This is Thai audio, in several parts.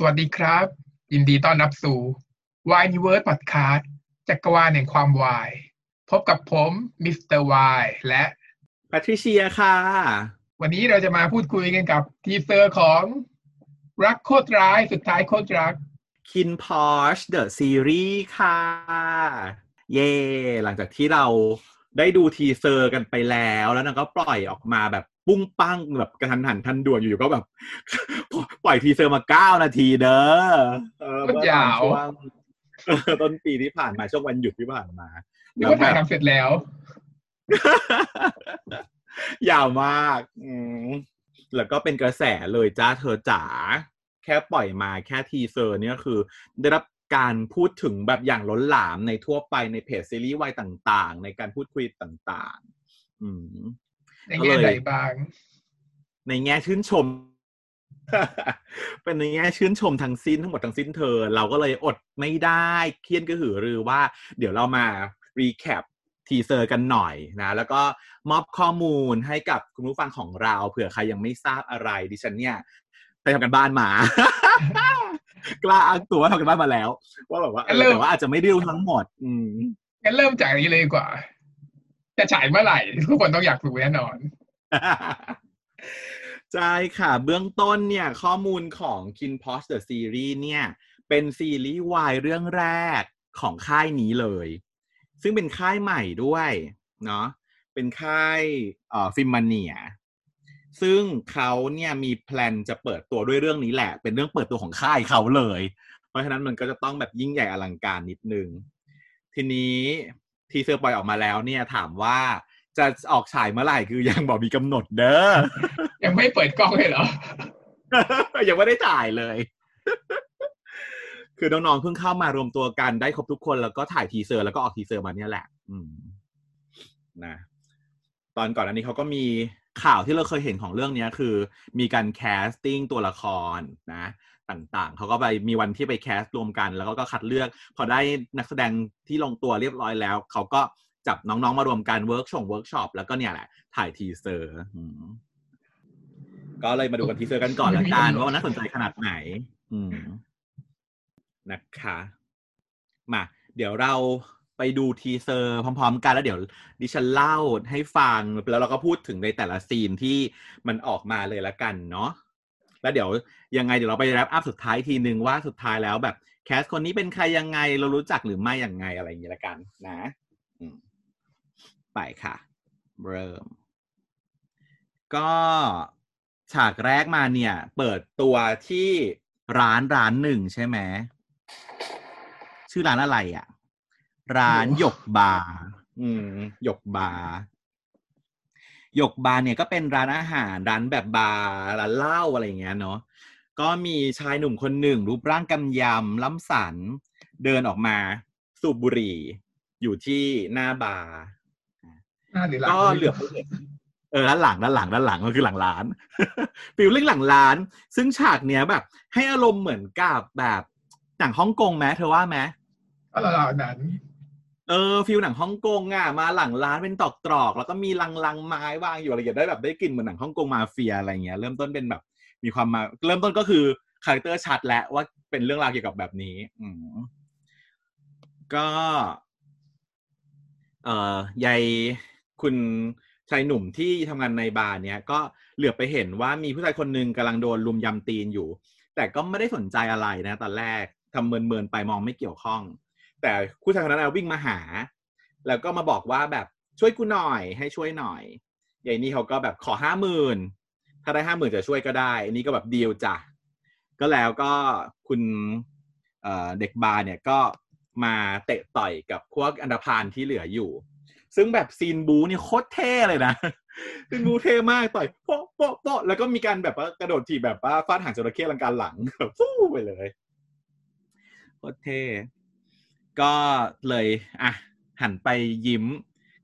สวัสดีครับ ยินดีต้อนรับสู่ Why Universe Podcast จักรวาลแห่งความวาย พบกับผม Mister Y และแพทริเชียค่ะ วันนี้เราจะมาพูดคุยกันกับ teaser ของรักโคตรร้ายสุดท้ายโคตรรัก KinnPorsche The Series ค่ะ เย่หลังจากที่เราได้ดู teaser กันไปแล้วแล้วนางก็ปล่อยออกมาแบบ ปุ้งปังแบบกะทันหันทันด่วนอยู่ๆก็แบบ ปล่อย teaser มาเก้านาทีเด้อเออโคตรยาวช่วงเออต้นปีที่ผ่านมาช่วงวันหยุดที่ผ่านมานึกว่าถ่ายทำเสร็จแล้ว ยาวมาก อืมแล้วก็เป็นกระแสเลยจ้าเธอจ๋าแค่ปล่อยมาแค่ teaser เนี่ยคือ ได้รับการพูดถึงแบบอย่างล้นหลามในทั่วไปในเพจซีรีส์วายต่าง ๆ ในการพูดคุยต่าง ๆ อืม ในแง่ใดบ้าง ในแง่ชื่นชม เป็นในแง่ชื่นชมทั้งสิ้นทั้งหมดทั้งสิ้นเธอ เราก็เลยอดไม่ได้เคียนก็หือรือว่า เดี๋ยวเรามา recap teaser กันหน่อยนะ แล้วก็มอบข้อมูลให้กับคุณผู้ฟังของเรา เผื่อใครยังไม่ทราบอะไรดิฉันเนี่ยไปทำการบ้านมากล้าอ้างตัวว่าทำการบ้านมาแล้ว ว่าแบบว่าเออเริ่มแต่ว่าอาจจะไม่ได้รู้ทั้งหมด อืมงั้นเริ่มจากนี้เลยดีกว่า จะฉายเมื่อไหร่ ทุกคนต้องอยากรู้แน่นอนใช่ค่ะ เบื้องต้นเนี่ย ข้อมูลของ Kin p o s The Series เนี่ย เป็นซีรีส์วายเรื่องแรกของค่ายนี้เลย ซึ่งเป็นค่ายใหม่ด้วยเนาะเป็นค่ายเอ่อฟิมมาเนียซึ่งเขาเนี่ยมีแพลนจะเปิดตัวด้วยเรื่องนี้แหละ เป็นเรื่องเปิดตัวของค่ายเขาเลย เพราะฉะนั้นมันก็จะต้องแบบยิ่งใหญ่อลังการนิดนึง ทีนี้ teaser ปล่อยออกมาแล้วเนี่ยถามว่าจะออกฉายเมื่อไหร่คือยังบ่มีกำหนดเด้อ ยังไม่เปิดกล้องเลยเหรอ ยังไม่ได้ถ่ายเลย คือน้องๆเพิ่งเข้ามารวมตัวกันได้ครบทุกคนแล้วก็ถ่าย teaser แล้วก็ออก teaser มาเนี่ยแหละ อืมนะตอนก่อนอันนี้เขาก็มีข่าวที่เราเคยเห็นของเรื่องเนี้ยคือ มีการ casting ตัวละครนะ ต่างๆ เขาก็ไปมีวันที่ไป cast รวมกัน แล้วก็คัดเลือก พอได้นักแสดงที่ลงตัวเรียบร้อยแล้ว เขาก็จับน้องๆมารวมกัน workshop workshop แล้วก็เนี่ยแหละ ถ่าย teaser อะก็เลยมาดูกัน teaser กันก่อนละกันว่ามันน่าสนใจขนาดไหน อืมนะคะ มา เดี๋ยวเราไปดู teaser พร้อมๆ กันแล้วเดี๋ยวดิฉันเล่าให้ฟังแล้วเราก็พูดถึงในแต่ละซีนที่มันออกมาเลยละกันเนาะ แล้วเดี๋ยวยังไงเดี๋ยวเราไปแรปอัพสุดท้ายทีหนึ่งว่าสุดท้ายแล้วแบบแคสคนนี้เป็นใครยังไงเรารู้จักหรือไม่ยังไงอะไรอย่างนี้ละกันนะไปค่ะ เริ่ม ก็ฉากแรกมาเนี่ย เปิดตัวที่ร้านร้านหนึ่งใช่ไหมชื่อร้านอะไรอะ ร้านหยกบาร์อืมหยกบาร์ หยกบาร์เนี่ยก็เป็นร้านอาหารร้านแบบบาร์ร้านเหล้าอะไรอย่างเงี้ยเนาะก็มีชายหนุ่มคนหนึ่ง รูปร่างกำยำล่ำสัน เดินออกมา สูบบุหรี่ อยู่ที่หน้าบาร์หน้าหรือหลังก็เหลือบไปเห็นเออด้านหลังด้านหลังด้านหลังมันคือหลังร้าน feeling หลังร้าน ซึ่งฉากเนี้ยแบบ ให้อารมณ์เหมือนกับแบบหนังฮ่องกงไหมเธอว่าไหมก็เหล่านั้น เออ feel หนังฮ่องกงอะมาหลังร้านเป็นตอกตรอก แล้วก็มีลังลังไม้วางอยู่อะไรอย่างเงี้ยได้แบบได้กลิ่นเหมือนหนังฮ่องกงมาเฟียอะไรเงี้ย เริ่มต้นเป็นแบบ มีความมาเริ่มต้นก็คือ character ชัดแล้วว่าเป็นเรื่องราวเกี่ยวกับแบบนี้ อืมก็ เอ่อยายคุณชายหนุ่มที่ทำงานในบาร์เนี้ยก็เหลือบไปเห็นว่ามีผู้ชายคนหนึ่งกำลังโดนลุมยำตีนอยู่ แต่ก็ไม่ได้สนใจอะไรนะตอนแรกทำเมินเมินๆไปมองไม่เกี่ยวข้อง แต่ผู้ชายคนนั้นวิ่งมาหา แล้วก็มาบอกว่าแบบช่วยกูหน่อย ให้ช่วยหน่อยยายนี่เขาก็แบบขอห้าหมื่นถ้าได้ห้าหมื่นจะช่วยก็ได้อันนี้ก็แบบดีลจ้ะก็แล้วก็คุณเเด็กบาร์เนี่ยก็มาเตะต่อยกับพวกอันดพานที่เหลืออยู่ ซึ่งแบบซีนบูนี่โคตรเท่เลยนะซีนบูเท่มากต่อยโป๊ะโป๊ะโป๊ะแล้วก็มีการแบบว่ากระโดดถีบแบบว่าฟาดหางจระเข้ลังการหลังแบบฟู่ไปเลยโคตรเท่ ก็เลยอะหันไปยิ้ม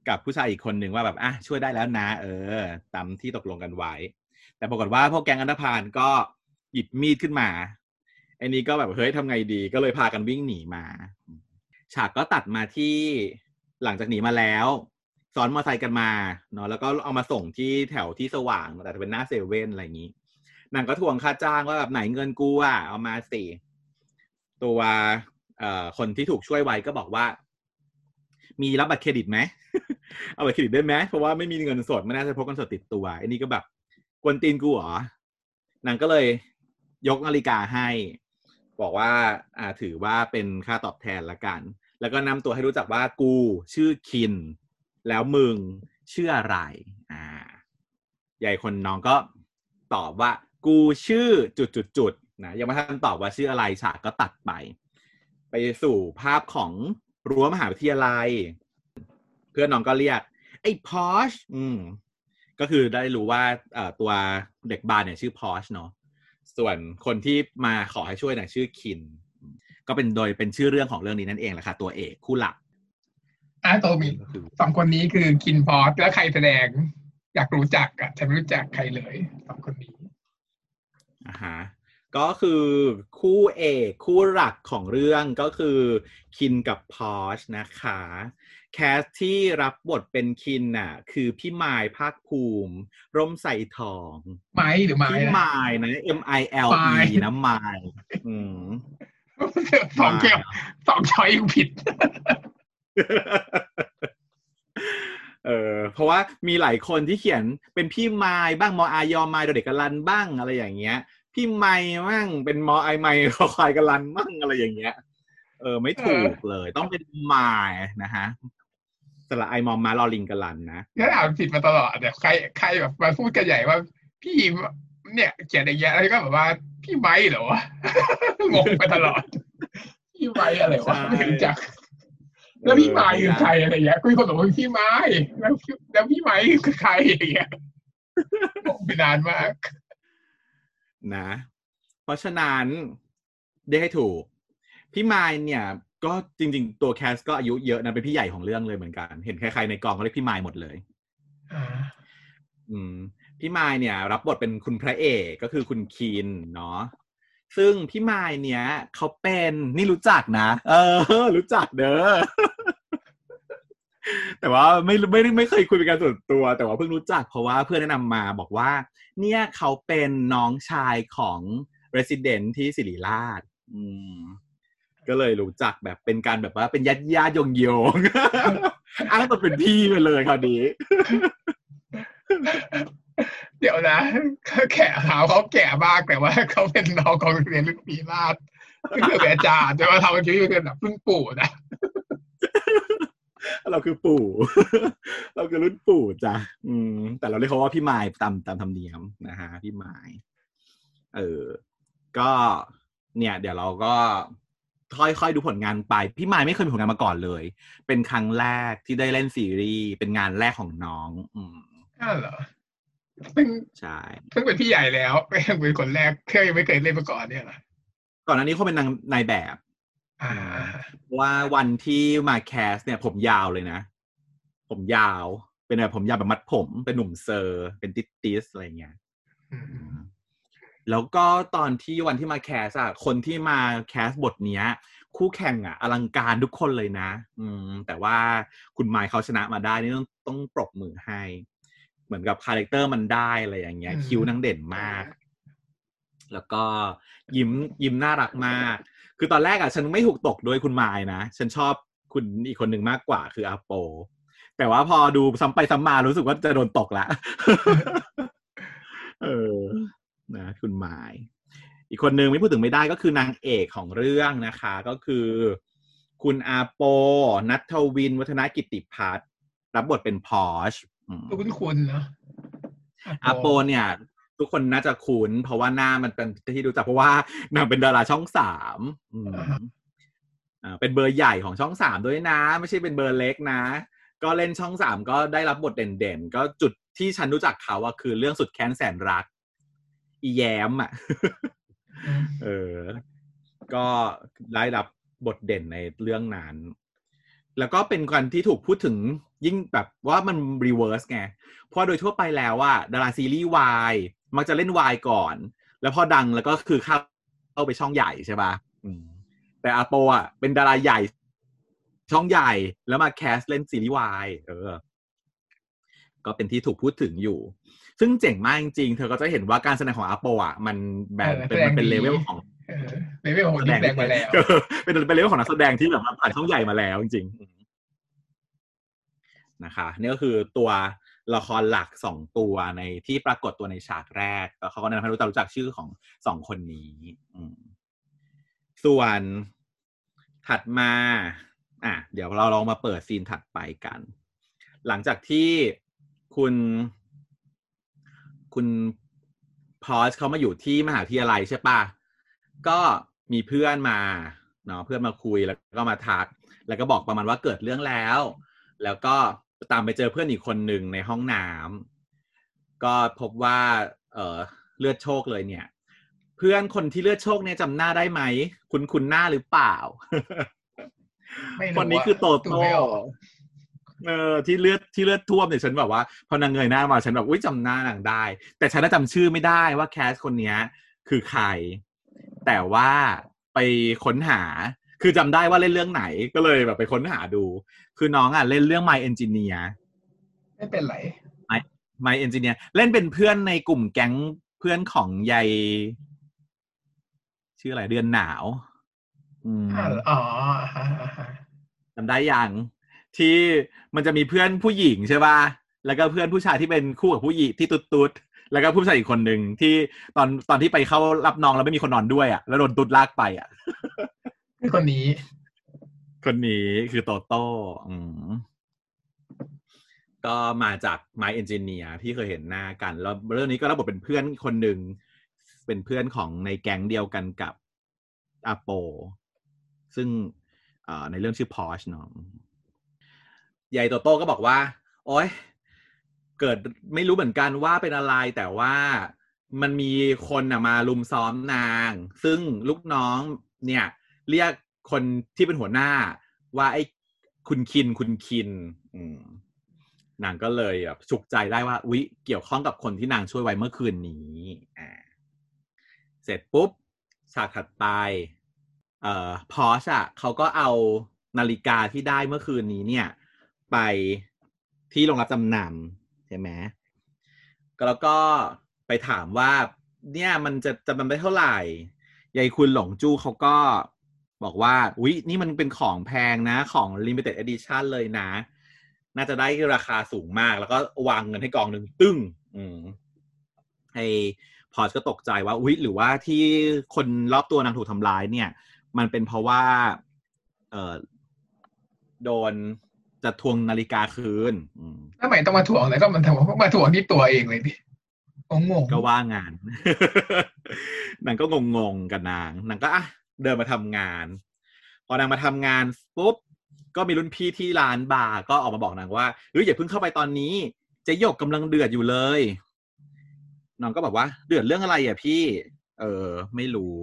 กับผู้ชายอีกคนหนึ่งว่าแบบอะช่วยได้แล้วนะ เออ ตามที่ตกลงกันไว้ แต่ปรากฏว่าพวกแก๊งอันธพาลก็หยิบมีดขึ้นมาไอ้นี้ก็แบบเฮ้ยทำไงดีก็เลยพากันวิ่งหนีมา ฉากก็ตัดมาที่หลังจากหนีมาแล้วซ้อนมอเตอร์ไซค์กันมาเนาะแล้วก็เอามาส่งที่แถวที่สว่างแต่เป็นหน้าเซเว่นอะไรอย่างนี้นางก็ทวงค่าจ้างว่าแบบไหนเงินกูอะเอามาสิตัว คนที่ถูกช่วยไว้ก็บอกว่า มีรับบัตรเครดิตไหมเอาบัตรเครดิตได้ไหมเพราะว่าไม่มีเงินสดไม่น่าจะพกเงินสดติดตัวไอ้นี่ก็แบบกวนตีนกูเหรอนางก็เลยยกนาฬิกาให้ บอกว่าอ่าถือว่าเป็นค่าตอบแทนละกัน แล้วก็นำตัวให้รู้จักว่ากูชื่อคิน แล้วมึงชื่ออะไร อ่า ใหญ่คนน้องก็ตอบว่า กูชื่อจุดจุดจุดๆๆนะยังไม่ทันตอบว่าชื่ออะไรฉากก็ตัดไป ไปสู่ภาพของรั้วมหาวิทยาลัย เพื่อนน้องก็เรียก ไอ้พอชอืม ก็คือได้รู้ว่าเอ่อตัวเด็กบาร์เนี่ยชื่อพอชเนาะส่วนคนที่มาขอให้ช่วยเนี่ยชื่อคิน ก็เป็นโดยเป็นชื่อเรื่องของเรื่องนี้นั่นเองแหละค่ะตัวเอกคู่หลักอะโตมีก็คือสองคนนี้คือคินพอสแล้วใครแสดง อยากรู้จักอะฉันไม่รู้จักใครเลยสองคนนี้อ่าฮะ ก็คือคู่เอกคู่หลักของเรื่องก็คือคินกับพอชนะคะ แคสที่รับบทเป็นคินน่ะ คือพี่มายภาคภูมิ ร่มใส่ทองไม้หรือไม้พี่นะมายนะ M I L มาย E นะมายอืมสองเกี่ยวสองช้อยยังผิด เออเพราะว่ามีหลายคนที่เขียนเป็นพี่มายบ้างมออายอมายโดยเด็กกะลันบ้างอะไรอย่างเงี้ย พี่ไมายบ้างเป็นมอไอไมคอควายกะลันบ้างอะไรอย่างเงี้ย เออ ไม่ถูกเลย ต้องเป็นมายนะฮะสระไอมอมมาลอลิงกะลันนะก็อ่านผิดมาตลอดเนี่ยใครใครแบบมาพูดกันใหญ่ว่า พี่เนี่ยเขียนอย่างเงี้ยแล้วก็แบบว่า พี่ไม้เหรอวะงงไปตลอด พี่ไม้อะไรวะใช่ไม่รู้จัก แล้วพี่ไม้คือใครอะไรเงี้ยคุยคนบอกว่าพี่ไม้แล้วแล้วพี่ไม้คือใครอย่างเงี้ยงงไปนานมาก นะ เพราะฉะนั้นได้ให้ถูก พี่มายเนี่ย ก็จริง ๆ ตัวแคสก็อายุเยอะนะเป็นพี่ใหญ่ของเรื่องเลยเหมือนกัน เห็นใครๆในกองก็เรียกพี่มายหมดเลยอ่าอืม พี่มายเนี่ย รับบทเป็นคุณพระเอกก็คือคุณคีนเนาะซึ่งพี่มายเนี่ยเขาเป็นนี่รู้จักนะ เออ รู้จักเด้อ แต่ว่าไม่ไม่ไม่เคยคุยเป็นการส่วนตัว แต่ว่าเพิ่งรู้จักเพราะว่าเพื่อนแนะนำมาบอกว่า เนี่ยเขาเป็นน้องชายของ Resident ที่ศิริราช อืม ก็เลยรู้จักแบบเป็นการแบบว่าเป็นญาติญาติยงโยงอ้างตัวเป็นพี่ไปเลยคราวนี้ เดี๋ยวนะแก่หาเขาแก่มากแต่ว่าเขาเป็นน้องของเรียนลูกปีราชก็คือนอาจารย์แต่ว่าทำอาชีพเป็นแบบเพิ่งปู่นะ เราคือปู่ เราคือรุ่นปู่จ้ะอืม แต่เราเรียกเขาว่าพี่ไม้ตามตามธรรมเนียมนะฮะพี่ไม้เออ ก็เนี่ย เดี๋ยวเราก็ค่อยๆดูผลงานไป พี่ไม้ไม่เคยมีผลงานมาก่อนเลย เป็นครั้งแรกที่ได้เล่นซีรีส์เป็นงานแรกของน้อง อืมอ้าวเหรอเพิ่งใช่เพิ่งเป็นพี่ใหญ่แล้วยังเป็นคนแรกเคยไม่เคยเล่นมาก่อนเนี่ยเหรอก่อนหน้านี้เขาเป็นนางนายแบบอ่า ว่าวันที่มา cast เนี่ย ผมยาวเลยนะ ผมยาว เป็นแบบผมยาวแบบมัดผม เป็นหนุ่มเซอร์ เป็นติสติสอะไรเงี้ยอืมแล้วก็ตอนที่วันที่มา cast อะคนที่มา cast บทเนี้ย คู่แข่งอะอลังการทุกคนเลยนะ อืม แต่ว่าคุณไมค์เขาชนะมาได้นี่ต้องต้องปรบมือให้ เหมือนกับ character มันได้อะไรอย่างเงี้ย คิ้วนางเด่นมาก แล้วก็ยิ้มยิ้มน่ารักมาก คือตอนแรกอะฉันไม่ถูกตกโดยคุณไมค์นะ ฉันชอบคุณอีกคนหนึ่งมากกว่าคืออาโป แต่ว่าพอดูซ้ำไปซ้ำมารู้สึกว่าจะโดนตกละ เออ นะ คุณหมาย อีกคนนึงไม่พูดถึงไม่ได้ก็คือนางเอกของเรื่องนะคะ ก็คือ คุณอาโป นัทวิน วัฒนกิติพัฒน์รับบทเป็นพอชอืมก็คุ้นคุณเนาะอาโปเนี่ย ทุกคนน่าจะคุ้น เพราะว่าหน้ามันเป็นที่รู้จักเพราะว่านางเป็นดาราช่องสามอืมอ่าเป็นเบอร์ใหญ่ของช่องสามด้วยนะ ไม่ใช่เป็นเบอร์เล็กนะ ก็เล่นช่องสามก็ได้รับบทเด่นๆ ก็จุดที่ฉันรู้จักเขาอะคือเรื่องสุดแค้นแสนรัก อีแย้มอะอืมเออ ก็ได้รับบทเด่นในเรื่องนั้นแล้วก็เป็นการที่ถูกพูดถึงยิ่งแบบว่ามัน reverse ไง เพราะโดยทั่วไปแล้วว่าดาราซีรีส์วาย มักจะเล่นวายก่อน แล้วพอดังแล้วก็คือเข้าเข้าไปช่องใหญ่ใช่ปะ่ะอืมแต่อาโปอะเป็นดาราใหญ่ช่องใหญ่แล้วมา cast เล่นซีรีส์วายเออ ก็เป็นที่ถูกพูดถึงอยู่ ซึ่งเจ๋งมากจริงๆ เธอก็จะเห็นว่าการแสดงของอาโปอะมันแบบเป็นมันเป็นเลเวลของเออเลเวลของนักแสดงมาแล้วเออเป็นเป็นเลเวลของนักแสดงที่แบบว่าผ่านช่องใหญ่มาแล้วจริงๆนะคะนี่ก็คือตัว ละครหลักสองตัวในที่ปรากฏตัวในฉากแรกแล้วเขาก็แนะนำให้รู้จักรู้จักชื่อของสองคนนี้ส่วนถัดมา อะ เดี๋ยวเราลองมาเปิดซีนถัดไปกัน หลังจากที่คุณคุณพอสเขามาอยู่ที่มหาวิทยาลัยใช่ปะก็มีเพื่อนมาเนาะเพื่อนมาคุยแล้วก็มาทัก แล้วก็บอกประมาณว่าเกิดเรื่องแล้ว แล้วก็ ตามไปเจอเพื่อนอีกคนหนึ่งในห้องน้ำก็พบว่า เออเลือดโชคเลยเนี่ย เพื่อนคนที่เลือดโชคเนี่ยจำหน้าได้ไหม คุณคุณหน้าหรือเปล่าไม่รู้คนนี้คือโตดูโต้ไม่ออกเออที่เลือดที่เลือดท่วมเนี่ยฉันแบบว่าพอนางเงยหน้ามาฉันแบบอุ้ยจำหน้านางได้ แต่ฉันน่ะจำชื่อไม่ได้ว่าแคสคนเนี้ย คือใคร แต่ว่าไปค้นหา คือจำได้ว่าเล่นเรื่องไหนก็เลยแบบไปค้นหาดู คือน้องอะเล่นเรื่อง My Engineer ไม่เป็นไร My Engineer เล่นเป็นเพื่อนในกลุ่มแก๊งเพื่อนของยายชื่ออะไรเดือนหนาว อืมอ่าอ๋ออ่าฮะอ่าฮะจำได้ยังที่มันจะมีเพื่อนผู้หญิงใช่ป่ะแล้วก็เพื่อนผู้ชายที่เป็นคู่กับผู้หญิงที่ตุ๊ดๆแล้วก็ผู้ชายอีกคนหนึ่งที่ตอนตอนที่ไปเข้ารับน้องแล้วไม่มีคนนอนด้วยอะแล้วโดนตุ๊ดลากไปอะ คือคนนี้ คนนี้คือโตโต้อืมก็มาจาก My Engineer ที่เคยเห็นหน้ากัน แล้วเรื่องนี้ก็รับบทเป็นเพื่อนคนหนึ่ง เป็นเพื่อนของในแก๊งเดียวกันกับอาโป ซึ่งอ่อในเรื่องชื่อพอชเนาะยายโตโต้ก็บอกว่า โอ๊ย เกิดไม่รู้เหมือนกันว่าเป็นอะไร แต่ว่ามันมีคนนะมาลุมซ้อมนาง ซึ่งลูกน้องเนี่ย เรียกคนที่เป็นหัวหน้า ว่าไอ้คุณคินคุณคิน อืมนางก็เลยแบบฉุกใจได้ว่าวิเกี่ยวข้องกับคนที่นางช่วยไว้เมื่อคืนนี้อ่าเสร็จปุ๊บฉากถัดไปเอ่อพอชอะเขาก็เอานาฬิกาที่ได้เมื่อคืนนี้เนี่ย ไปที่โรงรับจำนำใช่ไหมแล้วก็ไปถามว่า เนี่ยมันจะจะมันไปเท่าไหร่ยายคุณหลงจู้เขาก็ บอกว่าอุ๊ยนี่มันเป็นของแพงนะของ limited edition เลยนะ น่าจะได้ราคาสูงมาก แล้วก็วางเงินให้กองหนึ่งตึ้ง อืมให้พอชก็ตกใจว่าอุ๊ยหรือว่าที่คนรอบตัวนางถูกทำร้ายเนี่ย มันเป็นเพราะว่า เออโดนจะทวงนาฬิกาคืนอืมทำไมต้องมาถ่วงเลยก็มันทำมาถ่วงที่ตัวเองเลยดิงงๆก็ว่างานนางก็งงๆกับนางนางก็อะ เดินมาทำงาน พอนางมาทำงานปุ๊บก็มีรุ่นพี่ที่ร้านบาร์ก็ออกมาบอกนางว่าเฮ้ยอย่าเพิ่งเข้าไปตอนนี้เจ๊หยกกำลังเดือดอยู่เลยน้องก็บอกว่า เดือดเรื่องอะไรอะพี่ เออ ไม่รู้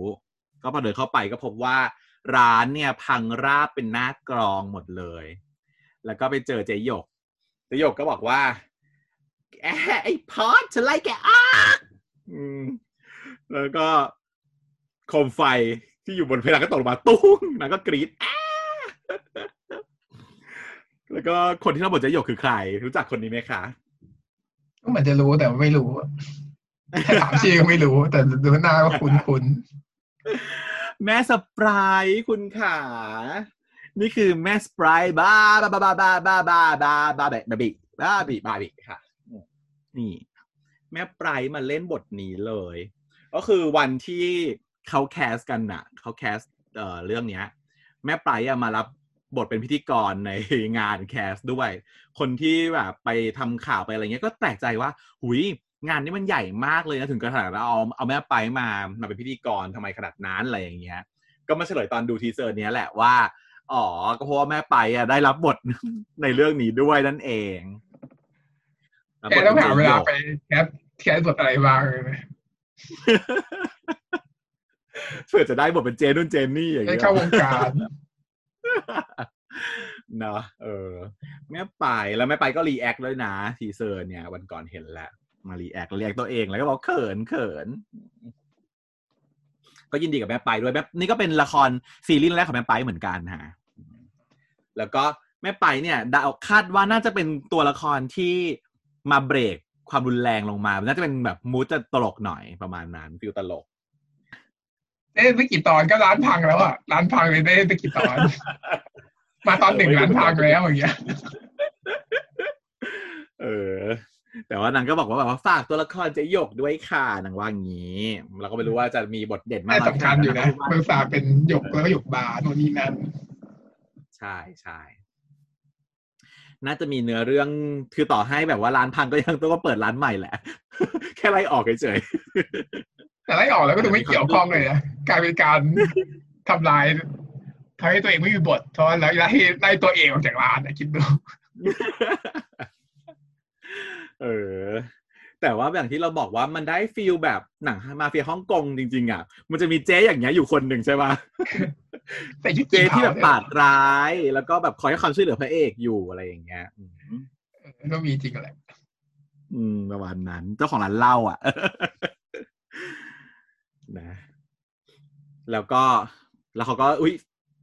ก็พอเดินเข้าไปก็พบว่า ร้านเนี่ย พังราบเป็นหน้ากรองหมดเลย แล้วก็ไปเจอเจ๊หยกเจ๊หยกก็บอกว่าแอไอ้พอดฉันไล่แกออกแล้วก็โคมไฟ ที่อยู่บนเพดานก็ตกลงมาตุ้งนางก็กรี๊ดแอะแล้วก็คนที่รับบทเจ๊หยกคือใคร รู้จักคนนี้ไหมคะก็เหมือนจะรู้แต่ไม่รู้อะถ้าถามชื่อก็ไม่รู้ แต่ดูหน้าก็คุ้นคุ้นแม่สปรายคุณขานี่คือแม่สปรายบ้าบ้าบ้าบ้าบ้าบ้าบ้าบ้าบ้าแบบบาบิบ้าบิบ้าบิค่ะ นี่ แม่ปรายมาเล่นบทนี้เลย ก็คือวันที่ เขา cast กันน่ะเขา cast เอ่อเรื่องเนี้ย แม่ปรายอะมารับบทเป็นพิธีกรในงาน cast ด้วย คนที่แบบไปทำข่าวไปอะไรเงี้ยก็แปลกใจว่า หุยงานนี้มันใหญ่มากเลยนะถึงกระทั่งเราเอาเอาแม่ปรายมามาเป็นพิธีกรทำไมขนาดนั้นอะไรอย่างเงี้ย ก็มาเฉลยตอนดู teaser เนี้ยแหละว่าอ๋อก็เพราะว่าแม่ปรายอะได้รับบทในเรื่องนี้ด้วยนั่นเองๆแกต้องหาเวลาไป cast cast บทอะไรบ้างเลยนะ เพื่อจะได้บทเป็นเจนุ่นเจนนี่อย่างได้เงี้ยเข้าวงการเนาะเออ แม่ปรายแล้วแม่ปรายก็ react ด้วยนะ teaser เนี่ย วันก่อนเห็นแล้วมา react react ตัวเองแล้วก็บอกเขินเขินก็ยินดีกับแม่ปรายด้วยแม่นี่ก็เป็นละครซีรีส์แรกของแม่ไปเหมือนกันฮะแล้วก็แม่ไปเนี่ยเดาคาดว่าน่าจะเป็นตัวละครที่มาเบรกความรุนแรงลงมามันน่าจะเป็นแบบมูดจะตลกหน่อยประมาณนั้นฟิลตลก เอ๊ะไม่กี่ตอนก็ร้านพังแล้วอะร้านพังเลยได้ไม่กี่ตอน มาตอนหนึ่งร้านพังแล้วอย่างเงี้ยเออ แต่ว่านางก็บอกว่าแบบว่าฝากตัวละครเจะหยกด้วยค่ะนางว่างี้เราก็ไม่รู้ว่าจะมีบทเด่นมากแต่น้สำคัญอยู่นะเมืองสาเป็นหยกแล้วก็หยกบาร์โน่นนี่นั่นใช่ใช่น่าจะมีเนื้อเรื่องคือต่อให้แบบว่าร้านพังก็ยังต้องมาเปิดร้านใหม่แหละ แค่ไล่ออกเฉย แต่ไล่ออกแล้วก็ดูไม่เกี่ยวข้องเลยนะกลายเป็นการทำลายทำให้ตัวเองไม่มีบทเพราะว่าแล้วไล่ไล่ตัวเองออกจากร้านนะคิดดูๆเออ แต่ว่าอย่างที่เราบอกว่ามันได้ฟีลแบบหนังมาเฟียฮ่องกงจริง ๆ อะ มันจะมีเจ๊อย่างเงี้ยอยู่คนหนึ่งใช่ปะแต่ชุดเจจีที่แบบปาดร้าย แล้วก็แบบคอยให้ความช่วยเหลือพระเอกอยู่อะไรอย่างเงี้ยอืมก็มีจริงแหละอืมประมาณนั้น เจ้าของร้านเหล้าอะ นะ แล้วก็แล้วเขาก็อุ้ย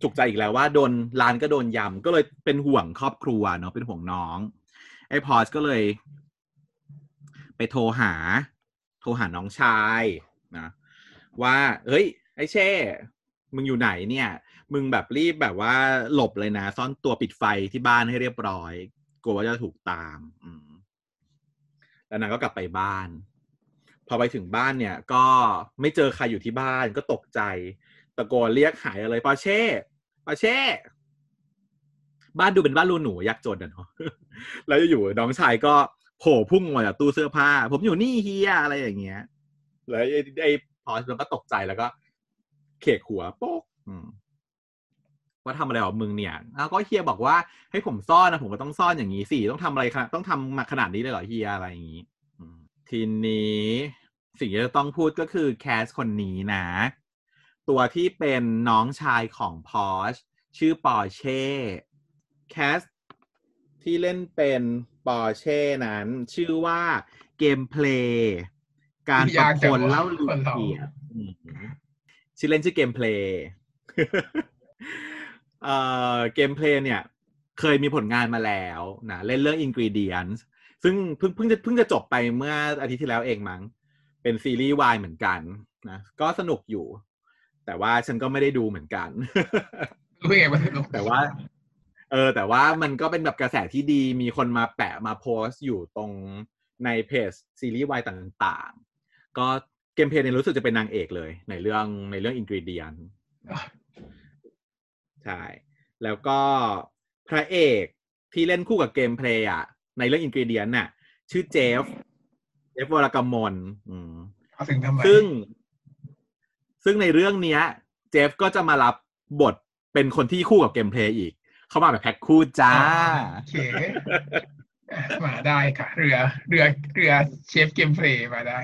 จุกใจอีกแล้วว่าโดนร้านก็โดนยำก็เลยเป็นห่วงครอบครัวเนาะเป็นห่วงน้อง ไอ้พอสก็เลย ไปโทรหา โทรหาน้องชายนะว่า เฮ้ย ไอ้เช่ มึงอยู่ไหนเนี่ย มึงแบบรีบแบบว่าหลบเลยนะ ซ่อนตัวปิดไฟที่บ้านให้เรียบร้อย กลัวว่าจะถูกตาม อืมแล้วนางก็กลับไปบ้าน พอไปถึงบ้านเนี่ย ก็ไม่เจอใครอยู่ที่บ้านก็ตกใจตะโกนเรียกหายอะไรปาเช่ปาเช่ บ้านดูเป็นบ้านรูหนูยากจนอะเนาะแล้วอยู่น้องชายก็โผล่พุ่งมาจากตู้เสื้อผ้า ผมอยู่นี่เฮียอะไรอย่างเงี้ยแล้วไอ้ไอ้พอมันก็ตกใจแล้วก็ เขกหัวโป๊กว่าทำอะไรของมึงเนี่ยแล้วก็เฮียบอกว่าให้ผมซ่อนนะผมก็ต้องซ่อนอย่างนี้สิต้องทำอะไรต้องทำมาขนาดนี้เลยเหรอเฮียอะไรอย่างนี้ทีนี้ สิ่งที่จะต้องพูดก็คือแคสคนนี้นะ ตัวที่เป็นน้องชายของพอชชื่อปอร์เช่ cast ที่เล่นเป็นปอร์เช่นั้น ชื่อว่าเกมเพลย์การประพลเล่าลือเกียรติอืมชื่อเล่นชื่อเกมเพลย์เอ่อเกมเพลย์เนี่ย เคยมีผลงานมาแล้วนะเล่นเรื่อง Ingredients ซึ่งเพิ่งเพิ่งจะเพิ่งจะจบไปเมื่ออาทิตย์ที่แล้วเองมั้ง เป็นซีรีส์วายเหมือนกันนะก็สนุกอยู่ แต่ว่าฉันก็ไม่ได้ดูเหมือนกันรู้ไงว่าสนุกแต่ว่า เออ แต่ว่ามันก็เป็นแบบกระแสที่ดีมีคนมาแปะมาโพสต์อยู่ตรงในเพจซีรีส์วายต่างๆ ก็เกมเพลย์เนี่ยรู้สึกจะเป็นนางเอกเลย ในเรื่องในเรื่อง Ingredient ใช่ แล้วก็พระเอกที่เล่นคู่กับเกมเพลย์อะ ในเรื่อง Ingredient น่ะ ชื่อเจฟ เจฟวรกมลอืมเอาถึงทำไมซึ่ง ซึ่งในเรื่องเนี้ย เจฟก็จะมารับบทเป็นคนที่คู่กับเกมเพลย์อีก เข้ามาแบบแพ็คคู่จ้าโอเคอะมาได้ค่ะ เรือ เรือ เรือเชฟเกมเพลย์มาได้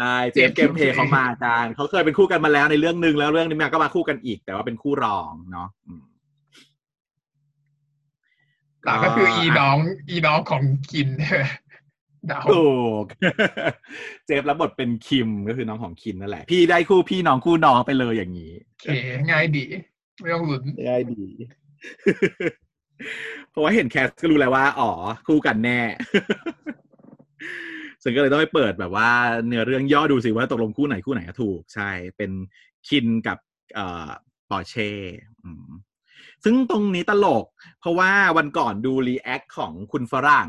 ได้เจฟเกมเพลย์เขามาจานเขาเคยเป็นคู่กันมาแล้วในเรื่องหนึ่งแล้วเรื่องนี้มาก็มาคู่กันอีก แต่ว่าเป็นคู่รองเนาะอืมแต่ก็คืออีน้อง อีน้องของกิน เดาถูกเจฟรับบทเป็นคิมก็คือน้องของคิมนั่นแหละ พี่ได้คู่พี่น้องคู่น้องไปเลยอย่างนี้โอเคง่ายดี ไม่ต้องลุ้นง่ายดีเพราะว่าเห็นแคสก็รู้แล้วว่า อ๋อ คู่กันแน่ฉันก็เลยต้องไปเปิดแบบว่า เนื้อเรื่องย่อดูสิว่าตกลงคู่ไหนคู่ไหนถูก ใช่ เป็นคินกับเอ่อปอร์เช่อืมซึ่งตรงนี้ตลก เพราะว่าวันก่อนดู react ของคุณฝรั่ง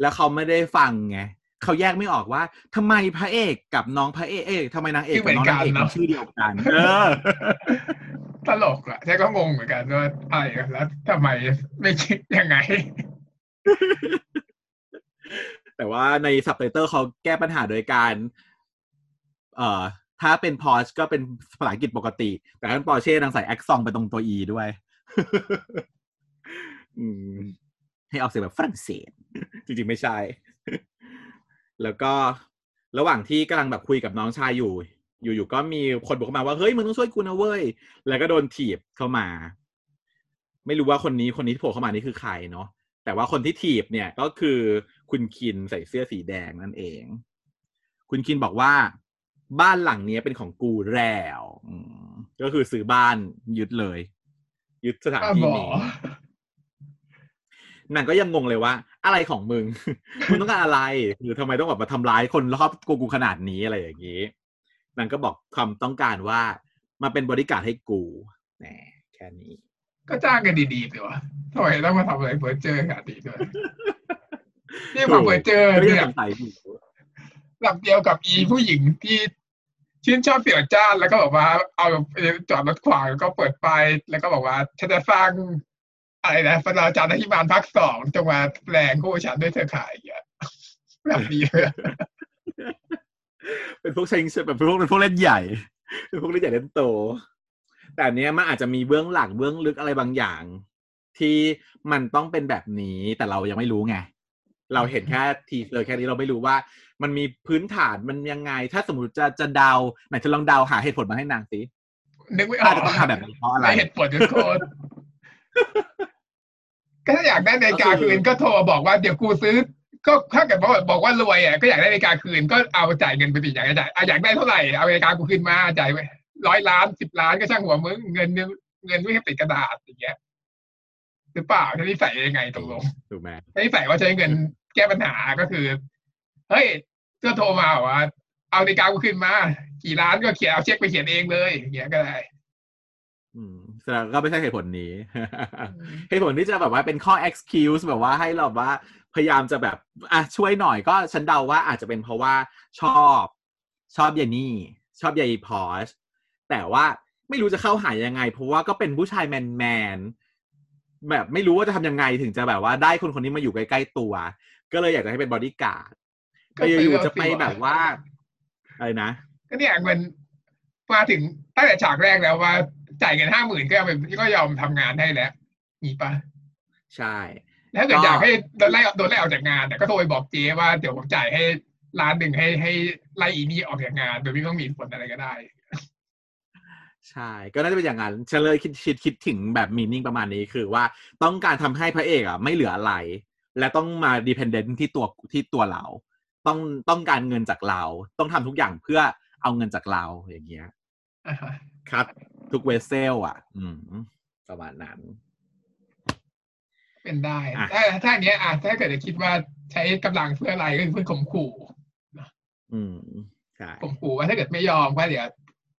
แล้วเขาไม่ได้ฟังไงเขาแยกไม่ออกว่าทำไมพระเอกกับน้องพระเอกเอ้ยทำไมนางเอกกับน้องนางเอกมันชื่อเดียวกัน เออ ตลกอะใช่ก็งงเหมือนกันว่าอะไรกันแล้วทำไมไม่คิดยังไง แต่ว่าในซับไตเติลเขาแก้ปัญหาโดยการ เอ่อ ถ้าเป็นพอชก็เป็นภาษาอังกฤษปกติ แต่ถ้าปอร์เช่นางใส่แอคซองไปตรงตัวอีด้วย อืม ให้ออกเสียงแบบฝรั่งเศส จริงๆไม่ใช่ แล้วก็ระหว่างที่กำลังแบบคุยกับน้องชายอยู่ อยู่ๆก็มีคนบอกเข้ามาว่าเฮ้ยมึงต้องช่วยกูนะเว้ย แล้วก็โดนถีบเข้ามา ไม่รู้ว่าคนนี้คนนี้ที่โผล่เข้ามานี่คือใครเนาะแต่ว่าคนที่ถีบเนี่ยก็คือคุณคินใส่เสื้อสีแดงนั่นเอง คุณคินบอกว่าบ้านหลังนี้เป็นของกูแล้วก็คือซื้อบ้านยึดเลย ยึดสถานที่นี้ นางก็ยังงงเลยว่า อะไรของมึง มึงต้องการอะไร หรือทำไมต้องแบบมาทำร้ายคนรอบกูกูขนาดนี้อะไรอย่างนี้นางก็บอกความต้องการว่ามาเป็นบริการดให้กูแหมแค่นี้ ก็จ้างกันดีๆสิวะทำไมต้องมาทำอะไรเปิดเจอขนาดนี้ด้วยนี่มาเปิดเจอก็ยังเนี่ยสงสัยอยู่หลับเดียวกับอีผู้หญิงที่ชื่นชอบเสี่ยวจ้านแล้วก็บอกว่าเอาจอดรถขวางแล้วก็เปิดไฟแล้วก็บอกว่าฉันจะสร้าง อะไรนะฟนาจารย์ที่มานภาคสองจงมาแปลงคู่ฉันด้วยเธอขายอย่างเงี้ยแบบนี้เลยเป็นพวกใช้แบบเป็นพวกเป็นพวกเล่นใหญ่เป็นพวกเล่นใหญ่เล่นโต แต่อันเนี้ยมันอาจจะมีเบื้องหลังเบื้องลึกอะไรบางอย่าง ที่มันต้องเป็นแบบนี้แต่เรายังไม่รู้ไงเราเห็นแค่ทีเซอร์แค่นี้เราไม่รู้ว่า มันมีพื้นฐานมันยังไง ถ้าสมมติจะจะเดาไหนจะลองเดาหาเหตุผลมาให้นางสินึกไม่ออาอจกจะต้องทำแบบนี้เพราะอะไรไม่เหตุผลทุกคน ก็ถ้าอยากได้นาฬิกาคืนก็โทรบอกว่าเดี๋ยวกูซื้อ ก็ถ้าเกิดบอกว่าบอกว่ารวยอะก็อยากได้นาฬิกาคืนก็เอาจ่ายเงินไปสิอยากได้จ่ายอะอยากได้เท่าไหร่เอานาฬิกากูคืนมาจ่ายไปร้อยล้านสิบล้านก็ช่างหัวมึงเงินเนี่ยเงินไม่ใช่ติดกระดาษอย่างเงี้ยหรือเปล่าทีนี้ใส่ยังไงตกลงถูกไหมทีนี้ใส่ว่าใช้เงินแก้ปัญหาก็คือ เฮ้ยก็โทรมาว่า เอานาฬิกากูคืนมา กี่ล้านก็เขียนเอาเช็คไปเขียนเองเลยอย่างเงี้ยก็ได้อืม แสดงก็ไม่ใช่เหตุผลนี้เหตุผลที่จะแบบว่าเป็นข้อ excuse แบบว่าให้เราแบบว่าพยายามจะแบบอะช่วยหน่อยก็ฉันเดาว่าอาจจะเป็นเพราะว่าชอบชอบยายนี่ ชอบยายพอชแต่ว่าไม่รู้จะเข้าหายังไง เพราะว่าก็เป็นผู้ชายแมนแมนๆแบบไม่รู้ว่าจะทำยังไงถึงจะแบบว่าได้คนคนนี้มาอยู่ใกล้ๆตัว ก็เลยอยากจะให้เป็นบอดี้การ์ดก็ก็ซื้ออยู่เอาๆจะไปสิวะแบบว่าอะไรนะก็เนี่ยเงินมาถึงตั้งแต่ฉากแรกแล้วว่า จ่ายเงินห้าหมื่นก็เอาไปก็ยอมทำงานให้แล้วนี่ปะใช่แล้วถ้าเกิดก็อยากให้โดนไล่โดนไล่ออกจากงานแต่ก็โทรไปบอกเจ๊ว่าเดี๋ยวผมจ่ายให้ล้านหนึ่งให้ให้ไล่อีนี่ออกจากงานโดยไม่ต้องมีผลอะไรก็ได้ ใช่ ก็น่าจะเป็นอย่างนั้นฉันเลยคิดคิดคิดถึงแบบมีนิ่งประมาณนี้คือว่าต้องการทำให้พระเอกอะไม่เหลืออะไร และต้องมาดีพ endent ที่ตัวที่ตัวเรา ต้องต้องการเงินจากเรา ต้องทำทุกอย่างเพื่อเอาเงินจากเราอย่างเงี้ยอ่าฮะครับ ทุกเวสเซลอะ อืมประมาณนั้น เป็นได้อะถ้าถ้าอันเนี้ยอะถ้าเกิดจะคิดว่าใช้กำลังเพื่ออะไรก็คือเพื่อข่มขู่อืมใช่ข่มขู่ว่าถ้าเกิดไม่ยอมก็เดี๋ยว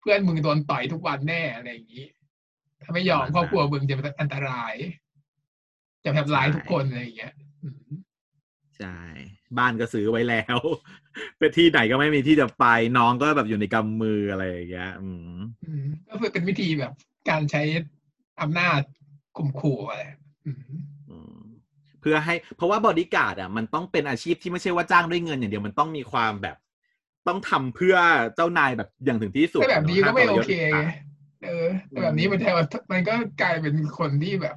เพื่อนมึงโดนต่อยทุกวันแน่อะไรอย่างนี้ ถ้าไม่ยอมครอบครัวมึงจะเป็นอันตราย จะทำร้ายทุกคนอะไรอย่างเงี้ยอืม ใช่บ้านก็ซื้อไว้แล้วไปที่ไหนก็ไม่มีที่จะไปน้องก็แบบอยู่ในกำมืออะไรอย่างเงี้ยอืมอืมก็คือเป็นวิธีแบบการใช้อำนาจข่มขู่อะไรอืมอืมเพื่อให้เพราะว่าบอดี้การ์ดอะมันต้องเป็นอาชีพที่ไม่ใช่ว่าจ้างด้วยเงินอย่างเดียวมันต้องมีความแบบ ต้องทำเพื่อเจ้านายแบบอย่างถึงที่สุดแต่แบบนี้ก็ไม่โอเคห้ามทรยศไงเออแต่แบบนี้มันจะมันก็กลายเป็นคนที่แบบ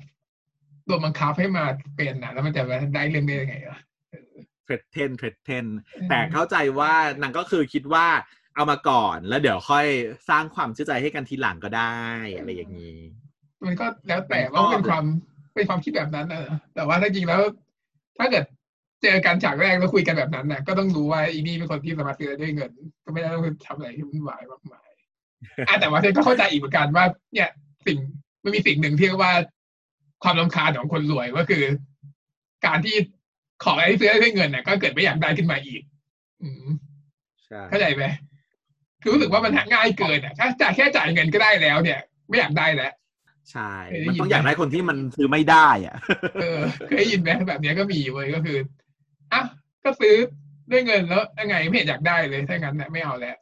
โดนบังคับให้มาเป็นนะแล้วมันจะมาได้เรื่องได้ยังไงอะ threaten threatenแต่เข้าใจว่านางก็คือคิดว่าเอามาก่อนแล้วเดี๋ยวค่อยสร้างความเชื่อใจให้กันทีหลังก็ได้อะไรอย่างนี้ มันก็แล้วแต่ว่าเป็นความเป็นความคิดแบบนั้นนะแต่ว่าถ้าจริงแล้ว ถ้าเกิดเจอกันฉากแรกแล้วคุยกันแบบนั้นน่ะก็ต้องรู้ว่าอีนี่เป็นคนที่สามารถซื้อได้ด้วยเงิน ก็ไม่ได้ต้องทำอะไรที่วุ่นวายมากมายอะแต่ว่าเธอก็เข้าใจอีกเหมือนกันว่า เนี่ย สิ่งมันมีสิ่งหนึ่งที่เรียกว่าความลำคาญของคนรวยก็คือ การที่ ของอะไรที่ซื้อได้ด้วยเงินน่ะก็เกิดไม่อยากได้ขึ้นมาอีก อืมใช่เข้าใจไหมคือรู้สึกว่ามันหาง่ายเกินอะถ้าจ่ายแค่จ่ายเงินก็ได้แล้ว เนี่ย ไม่อยากได้แล้วใช่เคยได้มันยินต้องไหมอยากได้คนที่มันซื้อไม่ได้ อะเออเคยได้ยินไหมแบบเนี้ยก็มีเว้ยก็คืออะก็ซื้อด้วยเงินแล้วยังไงไม่เห็นอยากได้เลยถ้างั้นน่ะไม่เอาแล้ว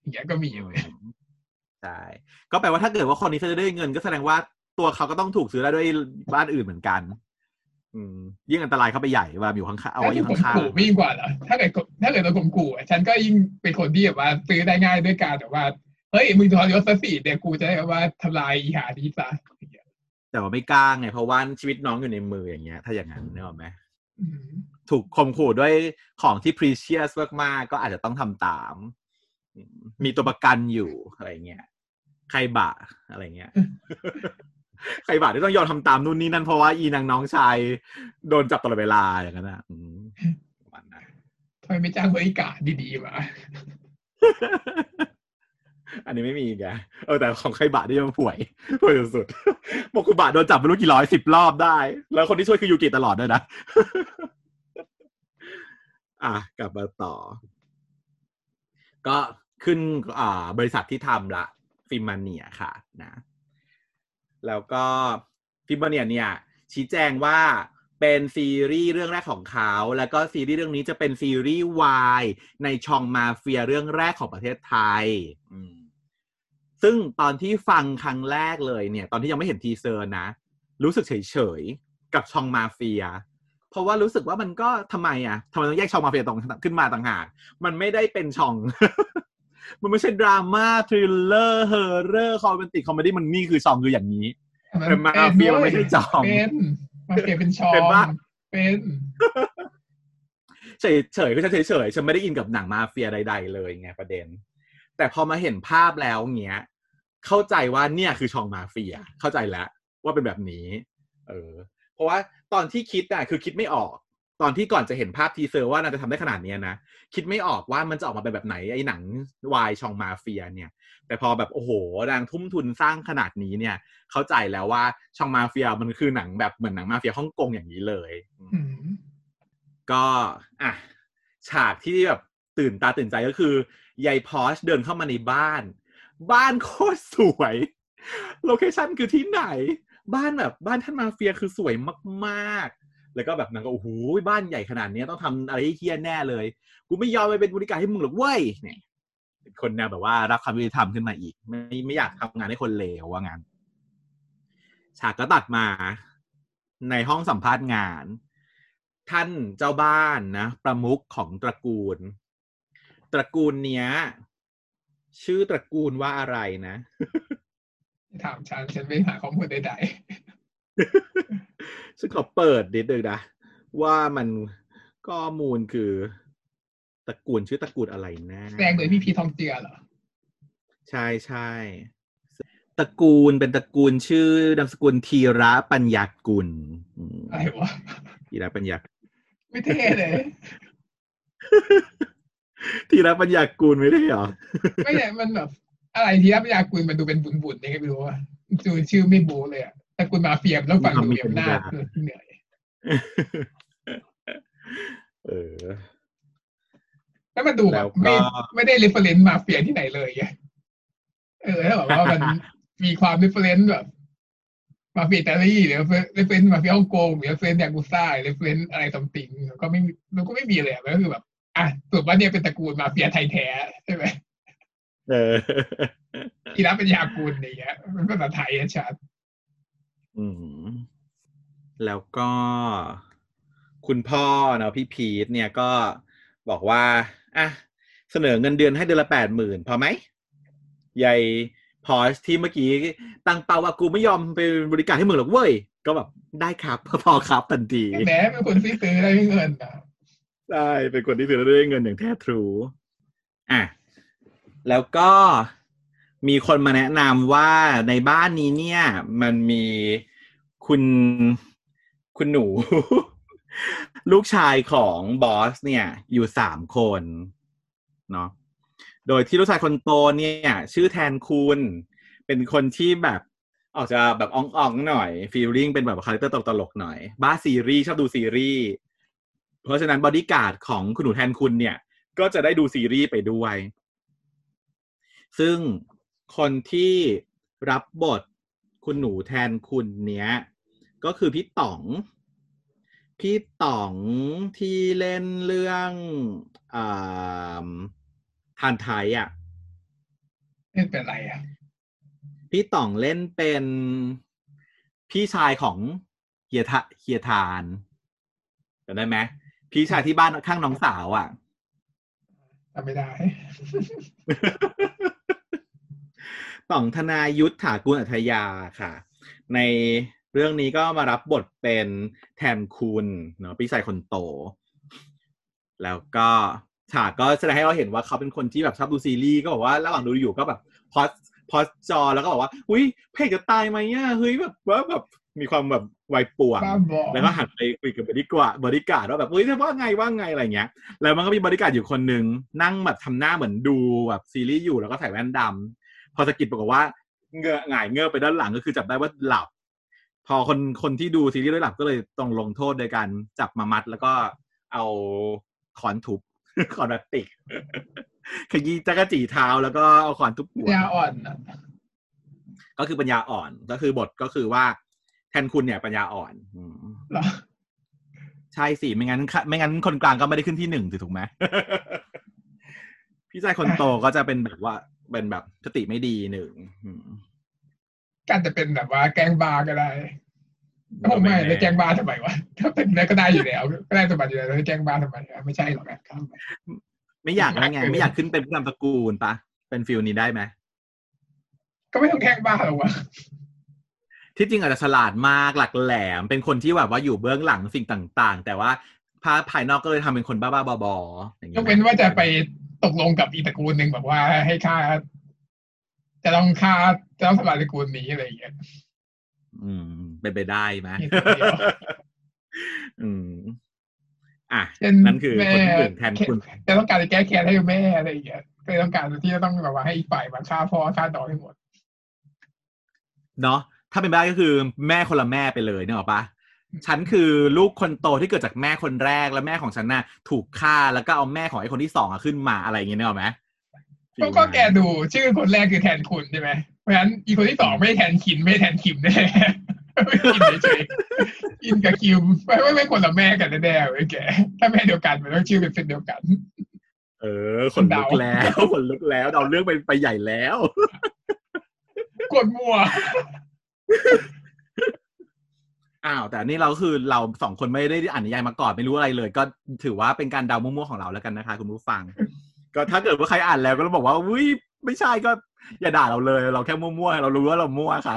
อย่างเงี้ยก็มีเว้ยใช่ก็แปลว่าถ้าเกิดว่าคนนี้ซื้อได้ด้วยเงิน ก็แสดงว่าตัวเขาก็ต้องถูกซื้อได้ด้วยบ้านอื่นเหมือนกันอืม ยิ่งอันตรายเข้าไปใหญ่เวลาอยู่ข้างๆเอาถ้าไว้อถูยู่กข่มข้างขู่ไม่ยิ่งกว่าเหรอถ้าเกิดถ้าเกิดโดนข่มขู่อะฉันก็ยิ่งเป็นคนที่แบบว่าซื้อได้ง่ายด้วยการแบบว่าเฮ้ยมึงทรยศซะสิเดี๋ยวกูจะได้แบบว่าทำลายอีหานี้ซะอย่างเงี้ยๆแต่ว่าไม่กล้าไงเพราะว่าชีวิตน้องอยู่ในมืออย่างเงี้ย ถ้าอย่างนั้นนึกออกไหมอืมถูกข่มขู่ด้วยของที่ precious มากๆก็อาจจะต้องทำตามอืมมีตัวประกันอยู่อะไรเงี้ยใครบะอะไรเงี้ย ใครบะที่ต้องยอมทำตามนู่นนี่นั่นเพราะว่าอีนางน้องชายโดนจับตลอดเวลาอย่างนั้นนะอืมประมาณนั้นทำไมไม่จ้างบริการดีๆมาอันนี้ไม่มีไงเออแต่ของใครบะนี่มันป่วยป่วยสุดๆบอกคุณบะโดนจับไม่รู้กี่ร้อยสิบรอบได้ แล้วคนที่ช่วยคือยูกิตลอดด้วยนะ อะกลับมาต่อ ก็ขึ้นอ่าบริษัทที่ทำละ Filmania ค่ะ นะ แล้วก็ Filmania เนี่ยชี้แจงว่าเป็นซีรีส์เรื่องแรกของเขา แล้วก็ซีรีส์เรื่องนี้จะเป็นซีรีส์วายในช่องมาเฟียเรื่องแรกของประเทศไทย ซึ่งตอนที่ฟังครั้งแรกเลยเนี่ย ตอนที่ยังไม่เห็น teaser นะ รู้สึกเฉยๆ กับช่องมาเฟีย เพราะว่ารู้สึกว่ามันก็ทำไมอะทำไมต้องแยกช่องมาเฟียตรงขึ้นมาต่างหาก มันไม่ได้เป็นช่อง มันไม่ใช่ drama thriller horror comedy comedy มันนี่คือ genre คืออย่างนี้แต่มาเฟียมันไม่ใช่จอมเป็นมาเฟียเป็นชอเป็นมปะเป็นเฉยเฉยๆก็ฉันเฉยเฉยๆฉันไม่ได้อินกับหนังมาเฟียใด ๆ เลยไงประเด็น แต่พอมาเห็นภาพแล้วเงี้ย เข้าใจว่าเนี่ยคือช่องมาเฟีย เข้าใจแล้วว่าเป็นแบบนี้ เออ เพราะว่าตอนที่คิดอะคือคิดไม่ออก ตอนที่ก่อนจะเห็นภาพ teaser ว่าน่าจะทำได้ขนาดเนี้ยนะ คิดไม่ออกว่ามันจะออกมาเป็นแบบไหนไอ้หนังวายช่องมาเฟียเนี่ย แต่พอแบบโอ้โหนางทุ่มทุนสร้างขนาดนี้เนี่ย เข้าใจแล้วว่าช่องมาเฟียมันคือหนังแบบเหมือนหนังมาเฟียฮ่องกงอย่างนี้เลยอืมก็อะฉากที่แบบตื่นตาตื่นใจก็คือยายพอชเดินเข้ามาในบ้าน บ้านโคตรสวย โลเคชั่นคือที่ไหน บ้านแบบบ้านท่านมาเฟียคือสวยมากๆ แล้วก็แบบนางก็โอ้โหบ้านใหญ่ขนาดนี้ต้องทำอะไรให้เฮี้ยแน่เลย กูไม่ยอมไปเป็นบริการให้มึงหรอกเว้ยเนี่ยเป็นคนแนวแบบว่ารับความยุติธรรมขึ้นมาอีก ไม่ไม่อยากทำงานให้คนเลวว่างั้นฉากก็ตัดมาในห้องสัมภาษณ์งาน ท่านเจ้าบ้านนะ ประมุขของตระกูล ตระกูลเนี้ย ชื่อตระกูลว่าอะไรนะ ถามฉันฉันไม่หาข้อมูลใด ซึ่งขอเปิดนิดนึงนะ ว่ามันข้อมูลคือตระกูลชื่อตระกูลอะไรนะๆแสดงโดยพี่พีททองเจือเหรอ ใช่ใช่ตระกูลเป็นตระกูลชื่อนามสกุลธีระปัญญากุลอืมอะไรวะธีระปัญญาไม่เท่เลยธีระปัญญากุลไม่ได้เหรอ ไม่ใช่มันแบบอะไรที่รับยากุลมันดูเป็นบุญๆยังไงไม่รู้ว่าดูชื่อไม่บูเลยอะ แต่กุลมาเฟียมต้องฟังดูมีอำนาจเหนื่อยเออแล้วมันดูแบแล้บวก็ไม่ไม่ได้เรฟเฟรนซ์มาเฟียที่ไหนเลยไงเออถ้าแบบว่ามันมีความ reference แบบมาเฟียอิตาลีหรือ reference มาเฟียฮ่องกงหรือ reference ยากุซ่า reference อะไรต่างๆก็ไม่มีมันก็ไม่มีเลยอะมันก็คือแบบ อะสรุดว่าเนี่ยเป็นตระกูลมาเฟียไทยแท้ใช่ไหมเออที่รับเป็นยากุลอย่างเงี้ยมันภาษาไทยอะชัด อืมแล้วก็คุณพ่อเนาะพี่พีทเนี่ยก็บอกว่า อะ เสนอเงินเดือนให้เดือนละแปดหมื่นพอไหมยายพอชที่เมื่อกี้ตั้งเป้าว่ากูไม่ยอมไปบริการให้มึงหรอกเว้ย ก็แบบได้ครับพอครับทันทีแหมเป็นคนที่ซื้อได้เงินนะใช่เป็นคนที่ซื้อแล้วได้เงินอย่างแท้ทรู อะ แล้วก็ มีคนมาแนะนำว่าในบ้านนี้เนี่ย มันมีคุณคุณหนู ลูกชายของบอสเนี่ย อยู่สามคนเนาะโดยที่ลูกชายคนโตเนี่ย ชื่อแทนคุณ เป็นคนที่แบบออกจะแบบอ่องๆหน่อย feeling เป็นแบบ character ตลกๆหน่อย บ้าซีรีส์ชอบดูซีรีส์เพราะฉะนั้นบอดี้การ์ดของคุณหนูแทนคุณเนี่ย ก็จะได้ดูซีรีส์ไปด้วย ซึ่ง คนที่รับบทคุณหนูแทนคุณเนี้ย ก็คือพี่ต๋อง พี่ต๋องที่เล่นเรื่องอ่าทานไทยอะไม่เป็นไรอะ พี่ต๋องเล่นเป็นพี่ชายของเฮียทะเฮียทานจำได้ไหมพี่ชายที่บ้านข้างน้องสาวอะทำไม่ได้ ต่องธนายุทธถากุลอัธยาค่ะ ในเรื่องนี้ก็มารับบทเป็นแทนคุณเนาะพี่ชายคนโต แล้วก็ฉากก็แสดงให้เราเห็นว่าเขาเป็นคนที่แบบชอบดูซีรีส์ก็บอกว่าระหว่างดูอยู่ก็แบบพอสพอสจอแล้วก็บอกว่าอุ้ยเพลงจะตายไหมอะเฮ้ยแบบว่าแบบมีความแบบวัยป่วงบ้าบอแล้วก็หันไปคุยกับบริการบริการดว่าแบบเฮ้ยว่าไงว่าไงอะไรเงี้ย แล้วมันก็มีบริการดอยู่คนหนึ่งนั่งแบบทำหน้าเหมือนดูแบบซีรีส์อยู่แล้วก็ใส่แว่นด พอสะกิดบอกว่าเงือหงายเงือไปด้านหลังก็คือจับได้ว่าหลับ พอคนคนที่ดูซีรีส์ด้วยหลับก็เลยต้องลงโทษโดยการจับมามัด แล้วก็เอาขอนทุบขอนพลาสติกขยี้จักรจีเท้าแล้วก็เอาขอนทุบหัวยาอ่อนอะก็คือปัญญาอ่อนก็คือบทก็คือว่า แทนคุณเนี่ยปัญญาอ่อนอืมเหรอใช่สิไม่งั้นไม่งั้นคนกลางก็ไม่ได้ขึ้นที่หนึ่งสิถูกไหมพี่ชายคนโตก็จะเป็นแบบว่า เป็นแบบสติไม่ดีหนึ่งอืมการจะเป็นแบบว่าแกล้งบาก็ได้โอ้ไม่แล้วแกล้งบาทำไมวะถ้าเป็นได้ก็ได้อยู่แล้วก็ได้สมบัติอยู่แล้วแล้วแกล้งบาทำไมอะไม่ใช่หรอกนะข้ามไปไม่อยากอะไรไงไม่อยากขึ้นเป็นผู้นำตระกูลปะเป็นฟิลนี้ได้ไหมก็ไม่ต้องแกล้งบาหรอกวะที่จริงอาจจะฉลาดมากหลักแหลม เป็นคนที่แบบว่าอยู่เบื้องหลังสิ่งต่าง ๆ แต่ว่าภาพภายนอกก็เลยทำเป็นคนบ้าๆบอๆอย่างยงี้กเว้นว่าจะไป ตกลงกับอีตระกูลหนึ่งแบบว่าให้ค่า จะต้องค่าจะต้องสละตระกูลนี้อะไรอย่างเงี้ยอืมเป็นไปได้ไหมมีตัวเดียวอืมอะเช่นนั่นคือแม่คนที่หนึ่งแทนคุณจะต้องการจะแก้แค้นให้แม่อะไรอย่างเงี้ยก็เลยต้องการที่จะต้องแบบว่าให้อีกฝ่ายมาฆ่าพ่อฆ่าน้องให้หมด เนาะถ้าเป็นไปได้ก็คือแม่คนละแม่ไปเลยเนี่ยหรอกปะ ฉันคือลูกคนโตที่เกิดจากแม่คนแรกแล้วแม่ของฉันน่ะถูกฆ่าแล้วก็เอาแม่ของไอ้คนที่สองอะขึ้นมาอะไรอย่างเงี้ยเนกอะไหมก็ก็แกดูชื่อคนแรกคือแทนคุณใช่ไหมเพราะฉะนั้นอีคนที่สองไม่ได้แทนคินไม่ได้แทนคิมแน่คินเฉยๆคินกับคิมไม่ไม่ไม่คนละแม่กันแน่ๆเว้ยแกถ้าแม่เดียวกันมันต้องชื่อเป็นเส้นเดียวกัน เออ คนลุเดากแล้วคนลุกแล้วเดาเรื่องไปไปใหญ่แล้ว กดมัว อ้าวแต่อันนี่เราคือเราสองคนไม่ได้อ่านนิยายมาก่อนไม่รู้อะไรเลย ก็ถือว่าเป็นการเดามั่วๆของเราแล้วกันนะคะคุณผู้ฟัง ก็ถ้าเกิดว่าใครอ่านแล้วก็ต้องบอกว่าอุ้ยไม่ใช่ก็อย่าด่าเราเลย เราแค่มั่วๆเรารู้ว่าเรามั่วค่ะ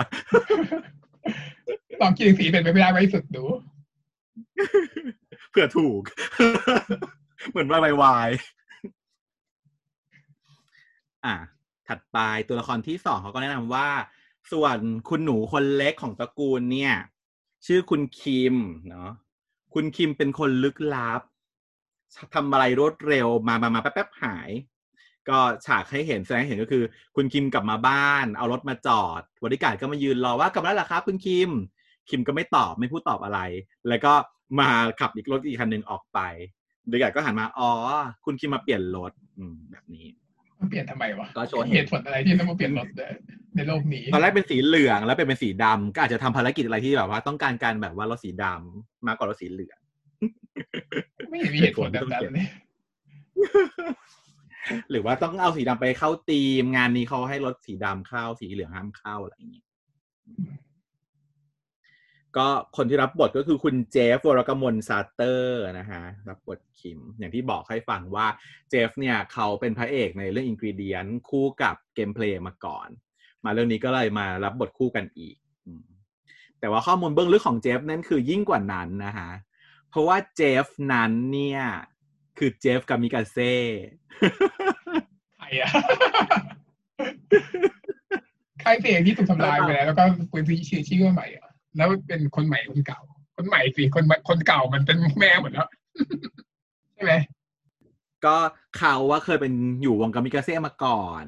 ลองคิดถึงสีเป็นไปไม่ได้ไว้สุดดูเผื่อถูก เหมือนวายวายอะถัดไปตัวละครที่สองเขาก็แนะนำว่า ส่วนคุณหนูคนเล็กของตระกูลเนี่ย ชื่อคุณคิมเนาะคุณคิมเป็นคนลึกลับทำอะไรรวดเร็วมามามาแป๊บๆหาย ก็ฉากให้เห็นแสดงให้เห็นก็คือ คุณคิมกลับมาบ้าน เอารถมาจอดบริการก็มายืนรอว่ากลับมาแล้วเหรอครับ คุณคิม คิมก็ไม่ตอบไม่พูดตอบอะไร แล้วก็มาขับอีกรถอีกคันหนึ่งออกไปบริการก็หันมาอ๋อคุณคิมมาเปลี่ยนรถแบบนี้ มันเปลี่ยนทำไมวะก็โชว์เหตุผลอะไรที่ต้องมาเปลี่ยนรถในโลกนี้ตอนแรกเป็นสีเหลืองแล้วเป็นเป็นสีดำก็อาจจะทำภารกิจอะไรที่แบบว่า ต้องการการแบบว่ารถสีดำมากกว่ารถสีเหลืองไม่เห็นมีเหตุผลแบบนั้นเลยหรือว่าต้องเอาสีดำไปเข้าทีมงานนี้เขาให้รถสีดำเข้าสีเหลืองห้ามเข้าอะไรอย่างนี้ ก็คนที่รับบทก็คือคุณเจฟวรกมลซาเตอร์นะฮะรับบทคิม อย่างที่บอกให้ฟังว่าเจฟเนี่ยเขาเป็นพระเอกในเรื่องอินก e เดียนคู่กับเกมเพลย์มาก่อน มาเรื่องนี้ก็เลยมารับบทคู่กันอีก แต่ว่าข้อมูลเบื้องลึกของเจฟนั่นคือยิ่งกว่านั้นนะฮะ เพราะว่าเจฟนั้นเนี่ย คือเจฟกามิกาเซ่ใครอะใครเสียงที่ถูกทำลายไปแล้วแล้วก็ปืนชื่อชื่อใหม่อะ แล้วเป็นคนใหม่คนเก่า คนใหม่สิคนคนเก่ามันเป็นแม่หมดแล้วใช่ไหมก็เขาว่าเคยเป็นอยู่วงกามิกาเซ่มาก่อน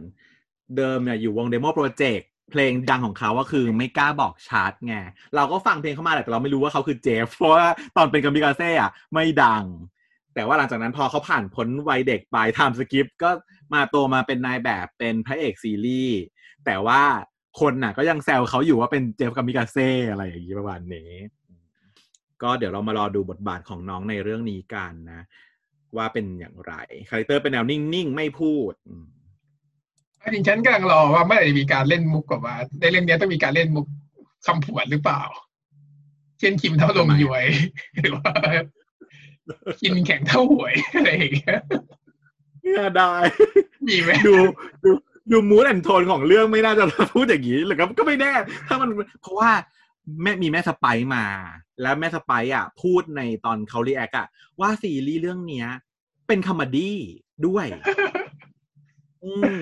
เดิมเนี่ยอยู่วงเดโมโปรเจกต์เพลงดังของเขาก็คือไม่กล้าบอกชาร์ตไงเราก็ฟังเพลงเขามาแต่เราไม่รู้ว่าเขาคือเจฟเพราะว่าตอนเป็นกามิกาเซ่อะไม่ดัง แต่ว่าหลังจากนั้นพอเขาผ่านพ้นวัยเด็กไป time skip ก็มาโตมาเป็นนายแบบเป็นพระเอกซีรีส์แต่ว่า คนน่ะ ก็ยังแซวเขาอยู่ว่าเป็นเจฟกามิกาเซ่อะไรอย่างนี้ประมาณนี้ ก็เดี๋ยวเรามารอดูบทบาทของน้องในเรื่องนี้กันนะ ว่าเป็นอย่างไร character เป็นแนวนิ่งๆ ไม่พูดอืมจริงๆฉันกำลังรอว่าเมื่อไหร่จะมีการเล่นมุกกับว่าในเรื่องนี้ต้องมีการเล่นมุกคำผวนหรือเปล่า เช่นคิมเท่าลมยวย หรือว่ากินแข็งเท่าหวยอะไรอย่างเงี้ยเนี่ยได้ มีไหมดู ดูดู mood and tone ของเรื่องไม่น่าจะพูดอย่างนี้หรือก็ก็ไม่แน่ ถ้ามันเพราะว่าแม่มีแม่สไปซ์มา แล้วแม่สไปซ์อะ พูดในตอนเขา react อะ ว่าซีรีส์เรื่องเนี้ย เป็น comedy ด้วย อืม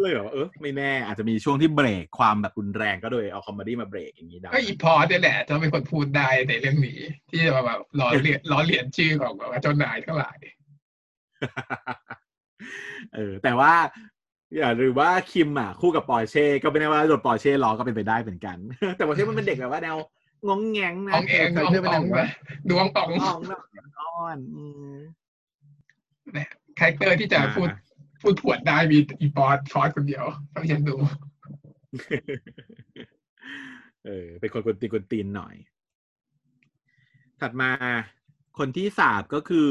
เลยเหรอเออไม่แน่อาจจะมีช่วงที่เบรกความแบบรุนแรงก็โดยเอา comedy มาเบรกอย่างนี้ได้ก็อีพอสเนี่ยแหละจะเป็นคนพูดได้ในเรื่องนี้ ที่จะมาแบบล้อเลียนล้อเลียนชื่อของแบบว่าเจ้านายทั้งหลายเออแต่ว่า อย่าหรือว่าคิมอะคู่กับปอร์เช่ก็ไม่ได้ว่าโดนปอร์เช่ล้อก็เป็นไปได้เหมือนกัน แต่ปอร์เช่มันเป็นเด็กแบบว่าแนวงงแงงนะอองแองเคอยองเชื่อเป็นอ่แนองวนะดวงอ่องอ่องเนอะอ่อนอืมคาแรคเตอร์ที่จะพูดอ่าพูดผวดได้มีอีปอดฟอสคนเดียวต้องฉันดู เออ เป็นคนกวนตีนกวนตีนหน่อย ถัดมาคนที่สามก็คือ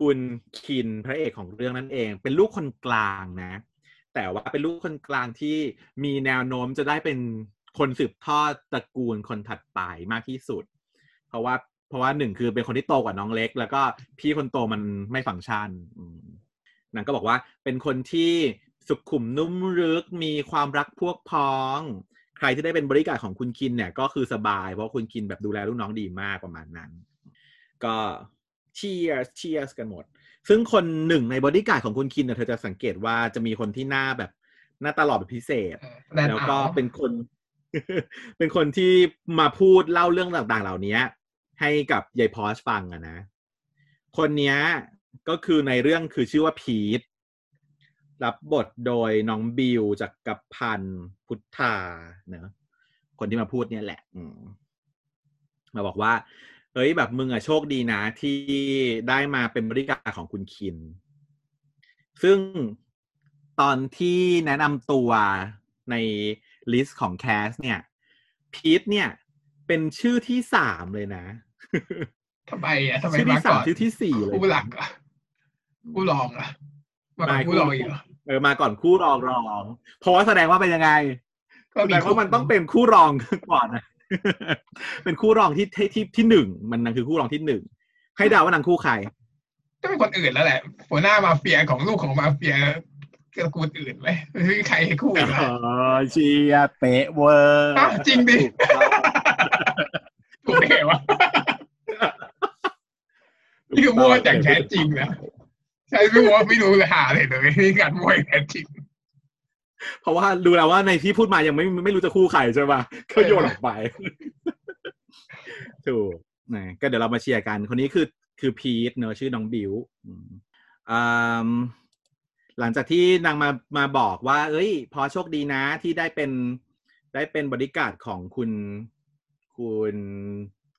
คุณคินพระเอกของเรื่องนั่นเอง เป็นลูกคนกลางนะ แต่ว่าเป็นลูกคนกลางที่มีแนวโน้มจะได้เป็นคนสืบทอดตระกูลคนถัดไปมากที่สุด เพราะว่าเพราะว่าหนึ่งคือเป็นคนที่โตกว่าน้องเล็ก แล้วก็พี่คนโตมันไม่ฟังก์ชันนางก็บอกว่าเป็นคนที่สุขุมนุ่มลึกมีความรักพวกพ้อง ใครที่ได้เป็นบริการของคุณคินเนี่ย ก็คือสบาย เพราะคุณคินแบบดูแลลูกน้องดีมากประมาณนั้น ก็เชียร์เชียร์กันหมด ซึ่งคนหนึ่งในบริการดของคุณคินเนี่ยเธอจะสังเกตว่าจะมีคนที่หน้าแบบหน้าตลอดเป็นพิเศษ แลนด์แล้วก็เอาเป็นคน เป็นคนที่มาพูดเล่าเรื่องต่างๆ เหล่านี้ให้กับยายพอสฟังอะนะ คนเนี้ยก็คือในเรื่องคือชื่อว่าพีทรับบทโดยน้องบิวจากกัปพันธ์พุทธาเนอะคนที่มาพูดเนี่ยแหละ อืมมาบอกว่า เฮ้ยแบบมึงอะโชคดีนะ ที่ได้มาเป็นบริการของคุณคิน ซึ่งตอนที่แนะนำตัวในlist ของ cast เนี่ยพีทเนี่ย เป็นชื่อที่สามเลยนะทำไมอะทำไมชื่อมาที่สามก่อนชื่อที่สี่เลยผู้หลักอะผู้รองอะมาก่อนไม่ผู้รองอีกเหรอเออมาก่อนคู่รองรอง เพราะว่าแสดงว่าเป็นยังไงก็แสมีดงว่ามันต้องเป็นคู่รองก่อนนะ เป็นคู่รองที่ที่ที่ที่หนึ่งมันนั่นคือคู่รองที่หนึ่งให้เดาว่านางคู่ใครก็เป็นคนอื่นแล้วแหละหัวหน้ามาเฟียของลูกของมาเฟียตระกูลอื่นไหมไม่มีใครให้คู่เออีกแล้วอเชียร์เป๊ะเวอร์อ้าวจริงดิถูกได้ไงวะนี่คือมั่วจากแท้จริงนะใช่ไม่รู้ว่าไม่รู้เลยหาเลยเลยนี่การมวยแท้จริง เพราะว่าดูแล้วว่าในที่พูดมายังไม่ไม่รู้จะคู่ใครใช่ป่ะก็โยนออกไป ถูกนะก็เดี๋ยวเรามาเชียร์กัน คนนี้คือคือพีทเนอะชื่อน้องบิวอืมอ่าหลังจากที่นางมามาบอกว่า เอ้ย พอโชคดีนะที่ได้เป็นได้เป็นบริการดของคุณคุณ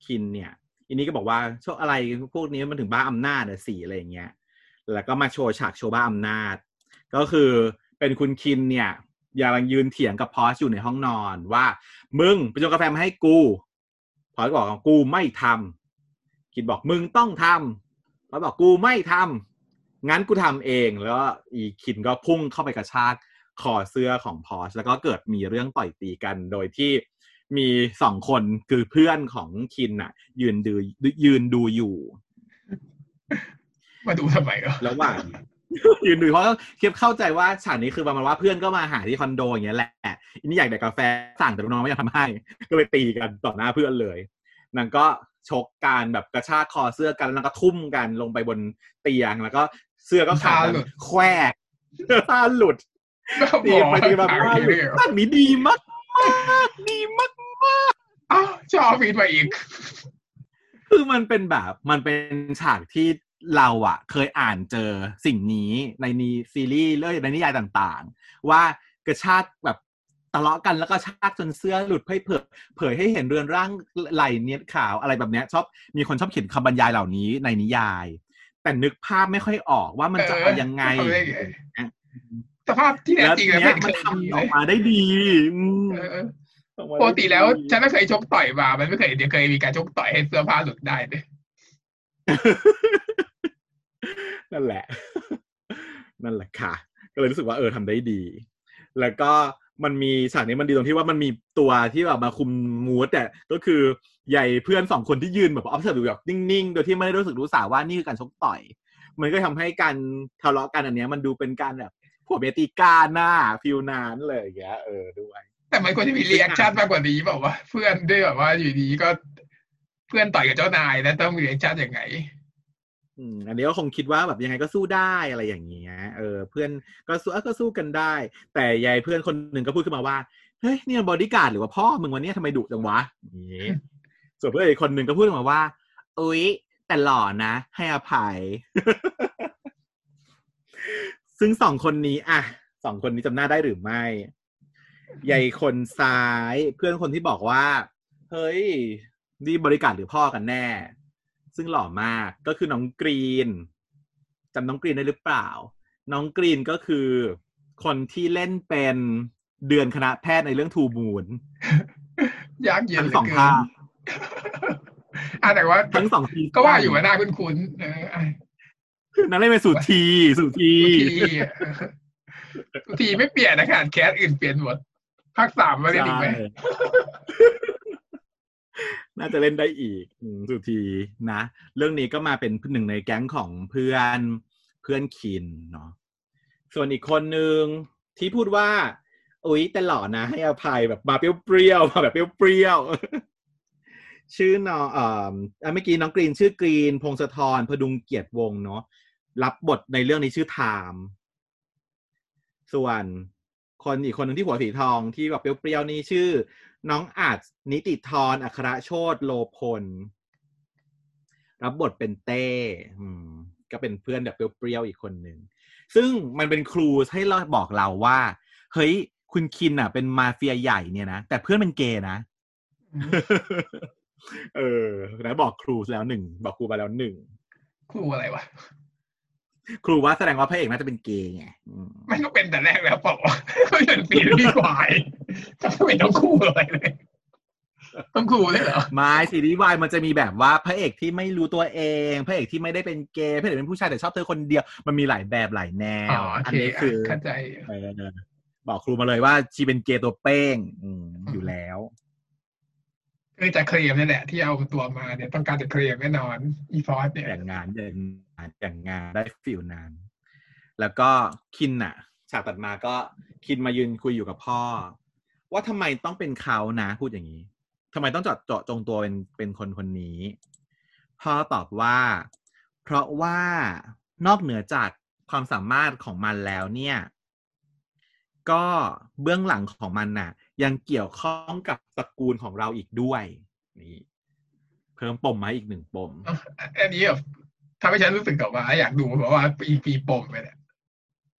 คินเนี่ยอันนี้ก็บอกว่าโชคอะไรพวกนี้มันถึงบ้าอำนาจอะสีอะไรอย่างเงี้ย แล้วก็มาโชว์ฉากโชว์บ้าอำนาจ ก็คือ เป็นคุณคินเนี่ยอย่าลังยืนเถียงกับพอสอยู่ในห้องนอนว่า มึงไปชงกาแฟมาให้กู พอสบอกว่ากูไม่ทำคินบอกมึงต้องทำพอสบอกกูไม่ทำงั้นกูทำเองแล้วก็อีคินก็พุ่งเข้าไปกระชากคอเสื้อของพอสแล้วก็เกิดมีเรื่องต่อยตีกันโดยที่มีสองคนคือเพื่อนของคินน่ะ ยืนดูยืนดูอยู่ มาดูทำไมอะระหว่าง ยืนดูเพราะคิดเข้าใจว่าฉากนี้คือประมาณว่าเพื่อนก็มาหาที่คอนโดอย่างเงี้ยแหละอันนี้อยากได้กาแฟสั่งแต่ลูกน้องไม่อยากทำให้ ก็เลยตีกันต่อหน้าเพื่อนเลยนางก็ชกการแบบกระชากคอเสื้อกันแล้วก็ทุ่มกันลงไปบนเตียงแล้วก็เสื้อก็ขาดแบบแควกผ้าหลุดแล้วตีบอกไปตีมาถามผ้าหลุเลดยเหรอภาคนี้ดีมากมากดีมากอ้าวชอบฟีดมาอีกคือมันเป็นแบบมันเป็นฉากที่ เราอะเคยอ่านเจอสิ่งนี้ในนีซีรีส์เรื่องในนิยายต่างๆ ว่ากระชากแบบทะเลาะกันแล้วก็ชากจนเสื้อหลุดเผยเผยเผยให้เห็นเรือนร่างไหลเนี้ยขาวอะไรแบบเนี้ยชอบมีคนชอบเขียนคำบรรยายเหล่านี้ในนิยาย แต่นึกภาพไม่ค่อยออกว่ามันจะเอายังไงสภาพที่แท้จริงเนี้แล้วยมันทำออกมาได้ดีปกติแล้วฉันไม่เคยชกต่อยมา มันไม่เคยเดี๋ยวเคยมีการชกต่อยให้เสื้อผ้าหลุดได้เลย นั่นแหละ นั่นแหละค่ะ ก็เลยรู้สึกว่าเออทำได้ดี แล้วก็มันมีฉากนี้มันดีตรงที่ว่ามันมีตัวที่แบบมาคุม mood แต่ก็คือใหญ่เพื่อนสองคนที่ยืนแบบ observe ดูแบบนิ่งๆ โดยที่ไม่ได้รู้สึกรู้สาว่านี่คือการชกต่อย มันก็ทำให้การทะเลาะกันอันเนี้ยมันดูเป็นการแบบผัวเมียตีกัน feel นั้นเลยอย่างเงี้ยเออด้วยแต่มันควรจะมี reaction มากกว่านี้แบบว่า เพื่อนด้วยแบบว่าอยู่ดีก็เพื่อนต่อยกับเจ้านายแล้วต้องมี reaction ยังไง อืมอันนี้ก็คงคิดว่าแบบยังไงก็สู้ได้อะไรอย่างเงี้ยเออเพื่อนก็สู้เอ้อก็สู้กันได้ แต่ยายเพื่อนคนหนึ่งก็พูดขึ้นมาว่าเฮ้ยนี่มันบอดี้การ์ดหรือว่าพ่อมึงวันนี้ทำไมดุจังวะอย่างงี้ส่วนเพื่อนอีกคนหนึ่งก็พูดมาว่าอุ๊ย แต่หล่อนะ ให้อภัย ซึ่งสองคนนี้อะสองคนนี้จำหน้าได้หรือไม่ใหญ่คนซ้ายเพื่อนคนที่บอกว่า เฮ้ยนี่บริการหรือพ่อกันแน่ ซึ่งหล่อมากก็คือน้องกรีนจำน้องกรีนได้หรือเปล่า น้องกรีนก็คือคนที่เล่นเป็นเดือนคณะแพทย์ในเรื่องทูมูนยากเย็นทั้งเหลืสองเกินภาคอะแต่ว่าทั้งสองทีก็ว่าอยู่ว่าหน้าคุ้นๆเอออะนั่นเล่นเป็นสุทีสุทีทุกทีอะทุกทีไม่เปลี่ยนนะขนาดแคสอื่นเปลี่ยนหมดภาคสามมาเล่นอีกไหมใช่ น่าจะเล่นได้อีกสุทีนะ เรื่องนี้ก็มาเป็นหนึ่งในแก๊งของเพื่อนเพื่อนคินเนาะส่วนอีกคนนึงที่พูดว่า อุ๊ยแต่หล่อนะ ให้อภัยแบบมาเปรี้ยวๆมาแบบเปรี้ยวๆชื่อน้องเอ่อเมื่อกี้น้องกรีนชื่อกรีน พงศธรพดุงเกียรติวงศ์เนาะรับบทในเรื่องนี้ชื่อไทม์ส่วนคนอีกคนหนึ่งที่หัวสีทองที่แบบเปรี้ยวๆนี่ชื่อ น้องอาจนิติธรอัครโชตโลพล รับบทเป็นเต้อืมก็เป็นเพื่อนแบบเปรี้ยวๆอีกคนหนึ่ง ซึ่งมันเป็นครูให้เราบอกเราว่า เฮ้ย คุณคินอะ เป็นมาเฟียใหญ่เนี่ยนะ แต่เพื่อนเป็นเกย์นะอืมเออนะบอกครูแล้วหนึ่ง บอกครูไปแล้วหนึ่ง ครูอะไรวะครูว่าแสดงว่าพระเอกน่าจะเป็นเกย์ไงอืมไม่ก็เป็นแต่แรกแล้วเปล่าวะเขาเป็นปีที่กวายจะไม่ต้องครูอะไรเลยต้องครูเลยเหรอไม่ซีรีส์วายมันจะมีแบบว่าพระเอกที่ไม่รู้ตัวเอง พระเอกที่ไม่ได้เป็นเกย์พระเอกเป็นผู้ชายแต่ชอบเธอคนเดียว มันมีหลายแบบหลายแนอ๋วอโออันเคนี้คือเข้าใจเออบอกครูมาเลยว่าชีเป็นเกย์ตัวเป้งอืมอยู่แล้วคือจะเคลมนี่แหละ ที่เอาตัวมาเนี่ยต้องการจะเคลมแน่นอนอีฟอสเนี่ยอย่างงานอย่างงานอย่างงานได้ฟิลนาน แล้วก็คินน่ะฉากตัดมาก็คินมายืนคุยอยู่กับพ่อ ว่าทำไมต้องเป็นเขานะพูดอย่างนี้ทำไมต้องเจาะเจาะจงตัวเป็นเป็นคนคนนี้พ่อตอบว่า เพราะว่านอกเหนือจากความสามารถของมันแล้วเนี่ย ก็เบื้องหลังของมันน่ะ ยังเกี่ยวข้องกับตระกูลของเราอีกด้วย นี่ เพิ่มปมมาอีกหนึ่งปมเอ้าอันนี้แบบทำให้ฉันรู้สึกกับว่า อยากดูเพราะว่าอีปีปมไปเนี่ย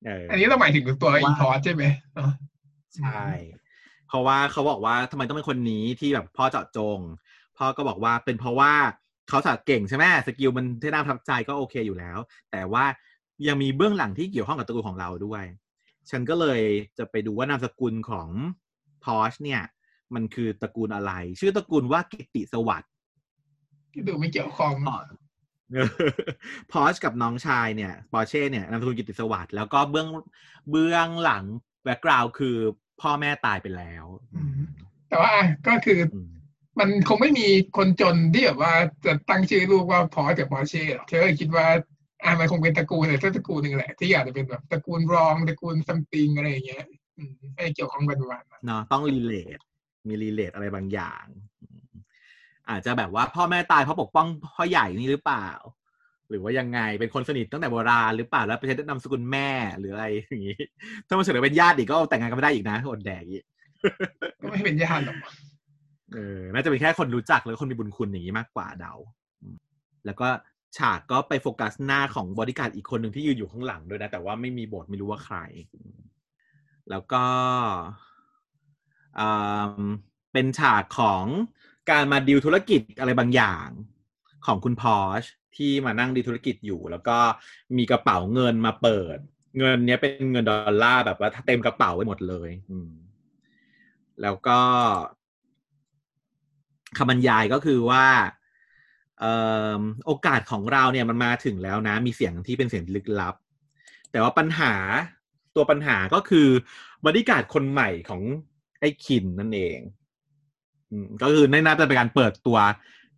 เอออันนี้เราหมายถึงตัวว่าอีฟอสใช่ไหมอ๋อใช่ เพราะว่าเขาบอกว่าทำไมต้องเป็นคนนี้ที่แบบพ่อเจาะจง พ่อก็บอกว่าเป็นเพราะว่าเขาสัตว์เก่งใช่ไหม skill มันที่น่าประทับใจก็โอเคอยู่แล้ว แต่ว่ายังมีเบื้องหลังที่เกี่ยวข้องกับตระกูลของเราด้วย ฉันก็เลยจะไปดูว่านามสกุลของพอชเนี่ย มันคือตระกูลอะไร ชื่อตระกูลว่ากิติสวัสดิ์ที่ดูไม่เกี่ยวข้องพอชกับน้องชายเนี่ยปอร์เช่เนี่ยนามสกุลกิติสวัสดิ์แล้วก็เบื้องเบื้องหลัง background คือ พ่อแม่ตายไปแล้วอืมแต่ว่าอะก็คืออืมมันคงไม่มีคนจนที่แบบว่าจะตั้งชื่อลูกว่าพอสกับปอร์เช่หรอกเธอก็คิดว่าอะมันคงเป็นตระกูลอะไรสักตระกูลหนึ่งแหละ ที่อาจจะเป็นแบบตระกูลรองตระกูล something อะไรอย่างเงี้ยอืมให้เกี่ยวข้องกันประมาณนั้นเนาะต้อง relate มี relate อะไรบางอย่างอืมอาจจะแบบว่าพ่อแม่ตายเพราะปกป้องพ่อใหญ่นี่หรือเปล่า หรือว่ายังไงเป็นคนสนิทตั้งแต่โบราณหรือเปล่าแล้วไปใช้นามสกุลแม่หรืออะไรอย่างงี้ ถ้ามาเสนอเป็นญาติอีกก็แต่งงานกันไม่ได้อีกนะอดแดกอีกก็ไม่เป็นญาติหรอกเออน่าจะเป็นแค่คนรู้จักหรือคนมีบุญคุณอย่างนี้มากกว่าเดาอืมแล้วก็ฉากก็ไปโฟกัสหน้าของบอดี้การ์ดอีกคนหนึ่งที่ยืนอยู่ข้างหลังด้วยนะ แต่ว่าไม่มีบทไม่รู้ว่าใคร แล้วก็อืมเป็นฉากของการมาดีลธุรกิจอะไรบางอย่างของคุณพอชที่มานั่งดีธุรกิจอยู่ แล้วก็มีกระเป๋าเงินมาเปิด เงินเนี้ยเป็นเงินดอลลาร์แบบว่าเต็มกระเป๋าไว้หมดเลย อืม แล้วก็คำบรรยายก็คือว่าออโอกาสของเราเนี่ยมันมาถึงแล้วนะ มีเสียงที่เป็นเสียงลึกลับ แต่ว่าปัญหาตัวปัญหาก็คือบริการคนใหม่ของไอ้คินนั่นเองอก็คือน่าจะเป็นการเปิดตัว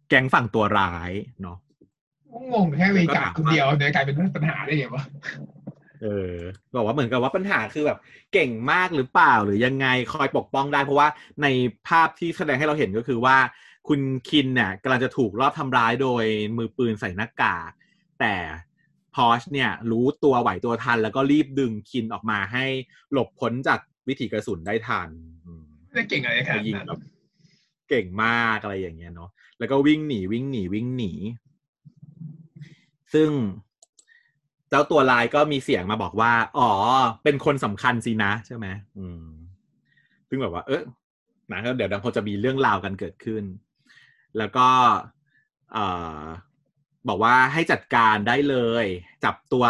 แก๊งฝั่งตัวร้ายเนาะ งงแค่มีกาดคนเดียวเดี๋ยวกลายเป็นปัญหาได้ไงวะเออบอกว่าเหมือนกับว่าปัญหาคือแบบเก่งมากหรือเปล่าหรือยังไงคอยปกป้องได้เพราะว่าในภาพที่แสดงให้เราเห็นก็คือว่า คุณคินเนี่ยกำลังจะถูกรอบทำร้ายโดยมือปืนใส่หน้ากากแต่พอชเนี่ยรู้ตัวไหวตัวทัน แล้วก็รีบดึงคินออกมาให้หลบพ้นจากวิถีกระสุนได้ทันอืมไม่ได้เก่งอะไรขก็นาดยิงนั้นแบบเก่งมากอะไรอย่างเงี้ยเนาะแล้วก็วิ่งหนีวิ่งหนีวิ่งหนี ซึ่งเจ้าตัวลายก็มีเสียงมาบอกว่า อ๋อ เป็นคนสำคัญสินะ ใช่ไหมอืม ซึ่งแบบว่า เออนะเดี๋ยวดังพอจะมีเรื่องราวกันเกิดขึ้น แล้วก็เอ่อบอกว่าให้จัดการได้เลย จับตัว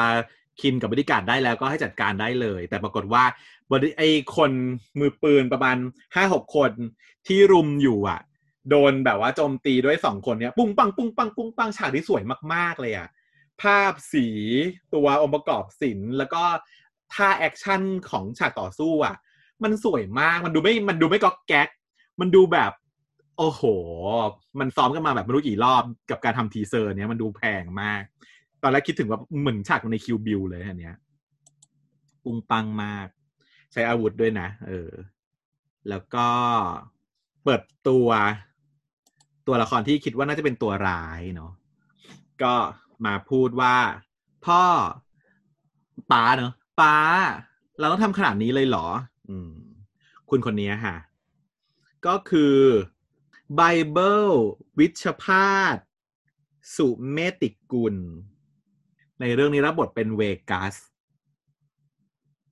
คินกับบริวารได้แล้วก็ให้จัดการได้เลย แต่ปรากฏว่าบริไอคนมือปืนประมาณห้าหกคนที่รุมอยู่อะ โดนแบบว่าโจมตีด้วยสองคนเนี้ย ปุ้งปังปุ้งปังปุ้งปังฉากที่สวยมาก ๆ เลยอะ ภาพสีตัวองค์ประกอบศิลป์แล้วก็ท่า action ของฉากต่อสู้อะ มันสวยมากมันดูไม่มันดูไม่ก๊อกแก๊กมันดูแบบ โอ้โห มันซ้อมกันมาแบบไม่รู้กี่รอบกับการทำทีเซอร์เนี้ยมันดูแพงมาก ตอนแรกคิดถึงว่าเหมือนฉากใน Kill Bill เลยอันเนี้ยปุงปังมาก ใช้อาวุธด้วยนะ เออ แล้วก็เปิดตัวตัวละครที่คิดว่าน่าจะเป็นตัวร้ายเนาะก็ มาพูดว่า พ่อป๊าเนาะป๊า เราต้องทำขนาดนี้เลยเหรอ อืม คุณคนนี้ค่ะ ก็คือไบเบิลวิชพาสสุเมติกุล ในเรื่องนี้รับบทเป็นเวกัส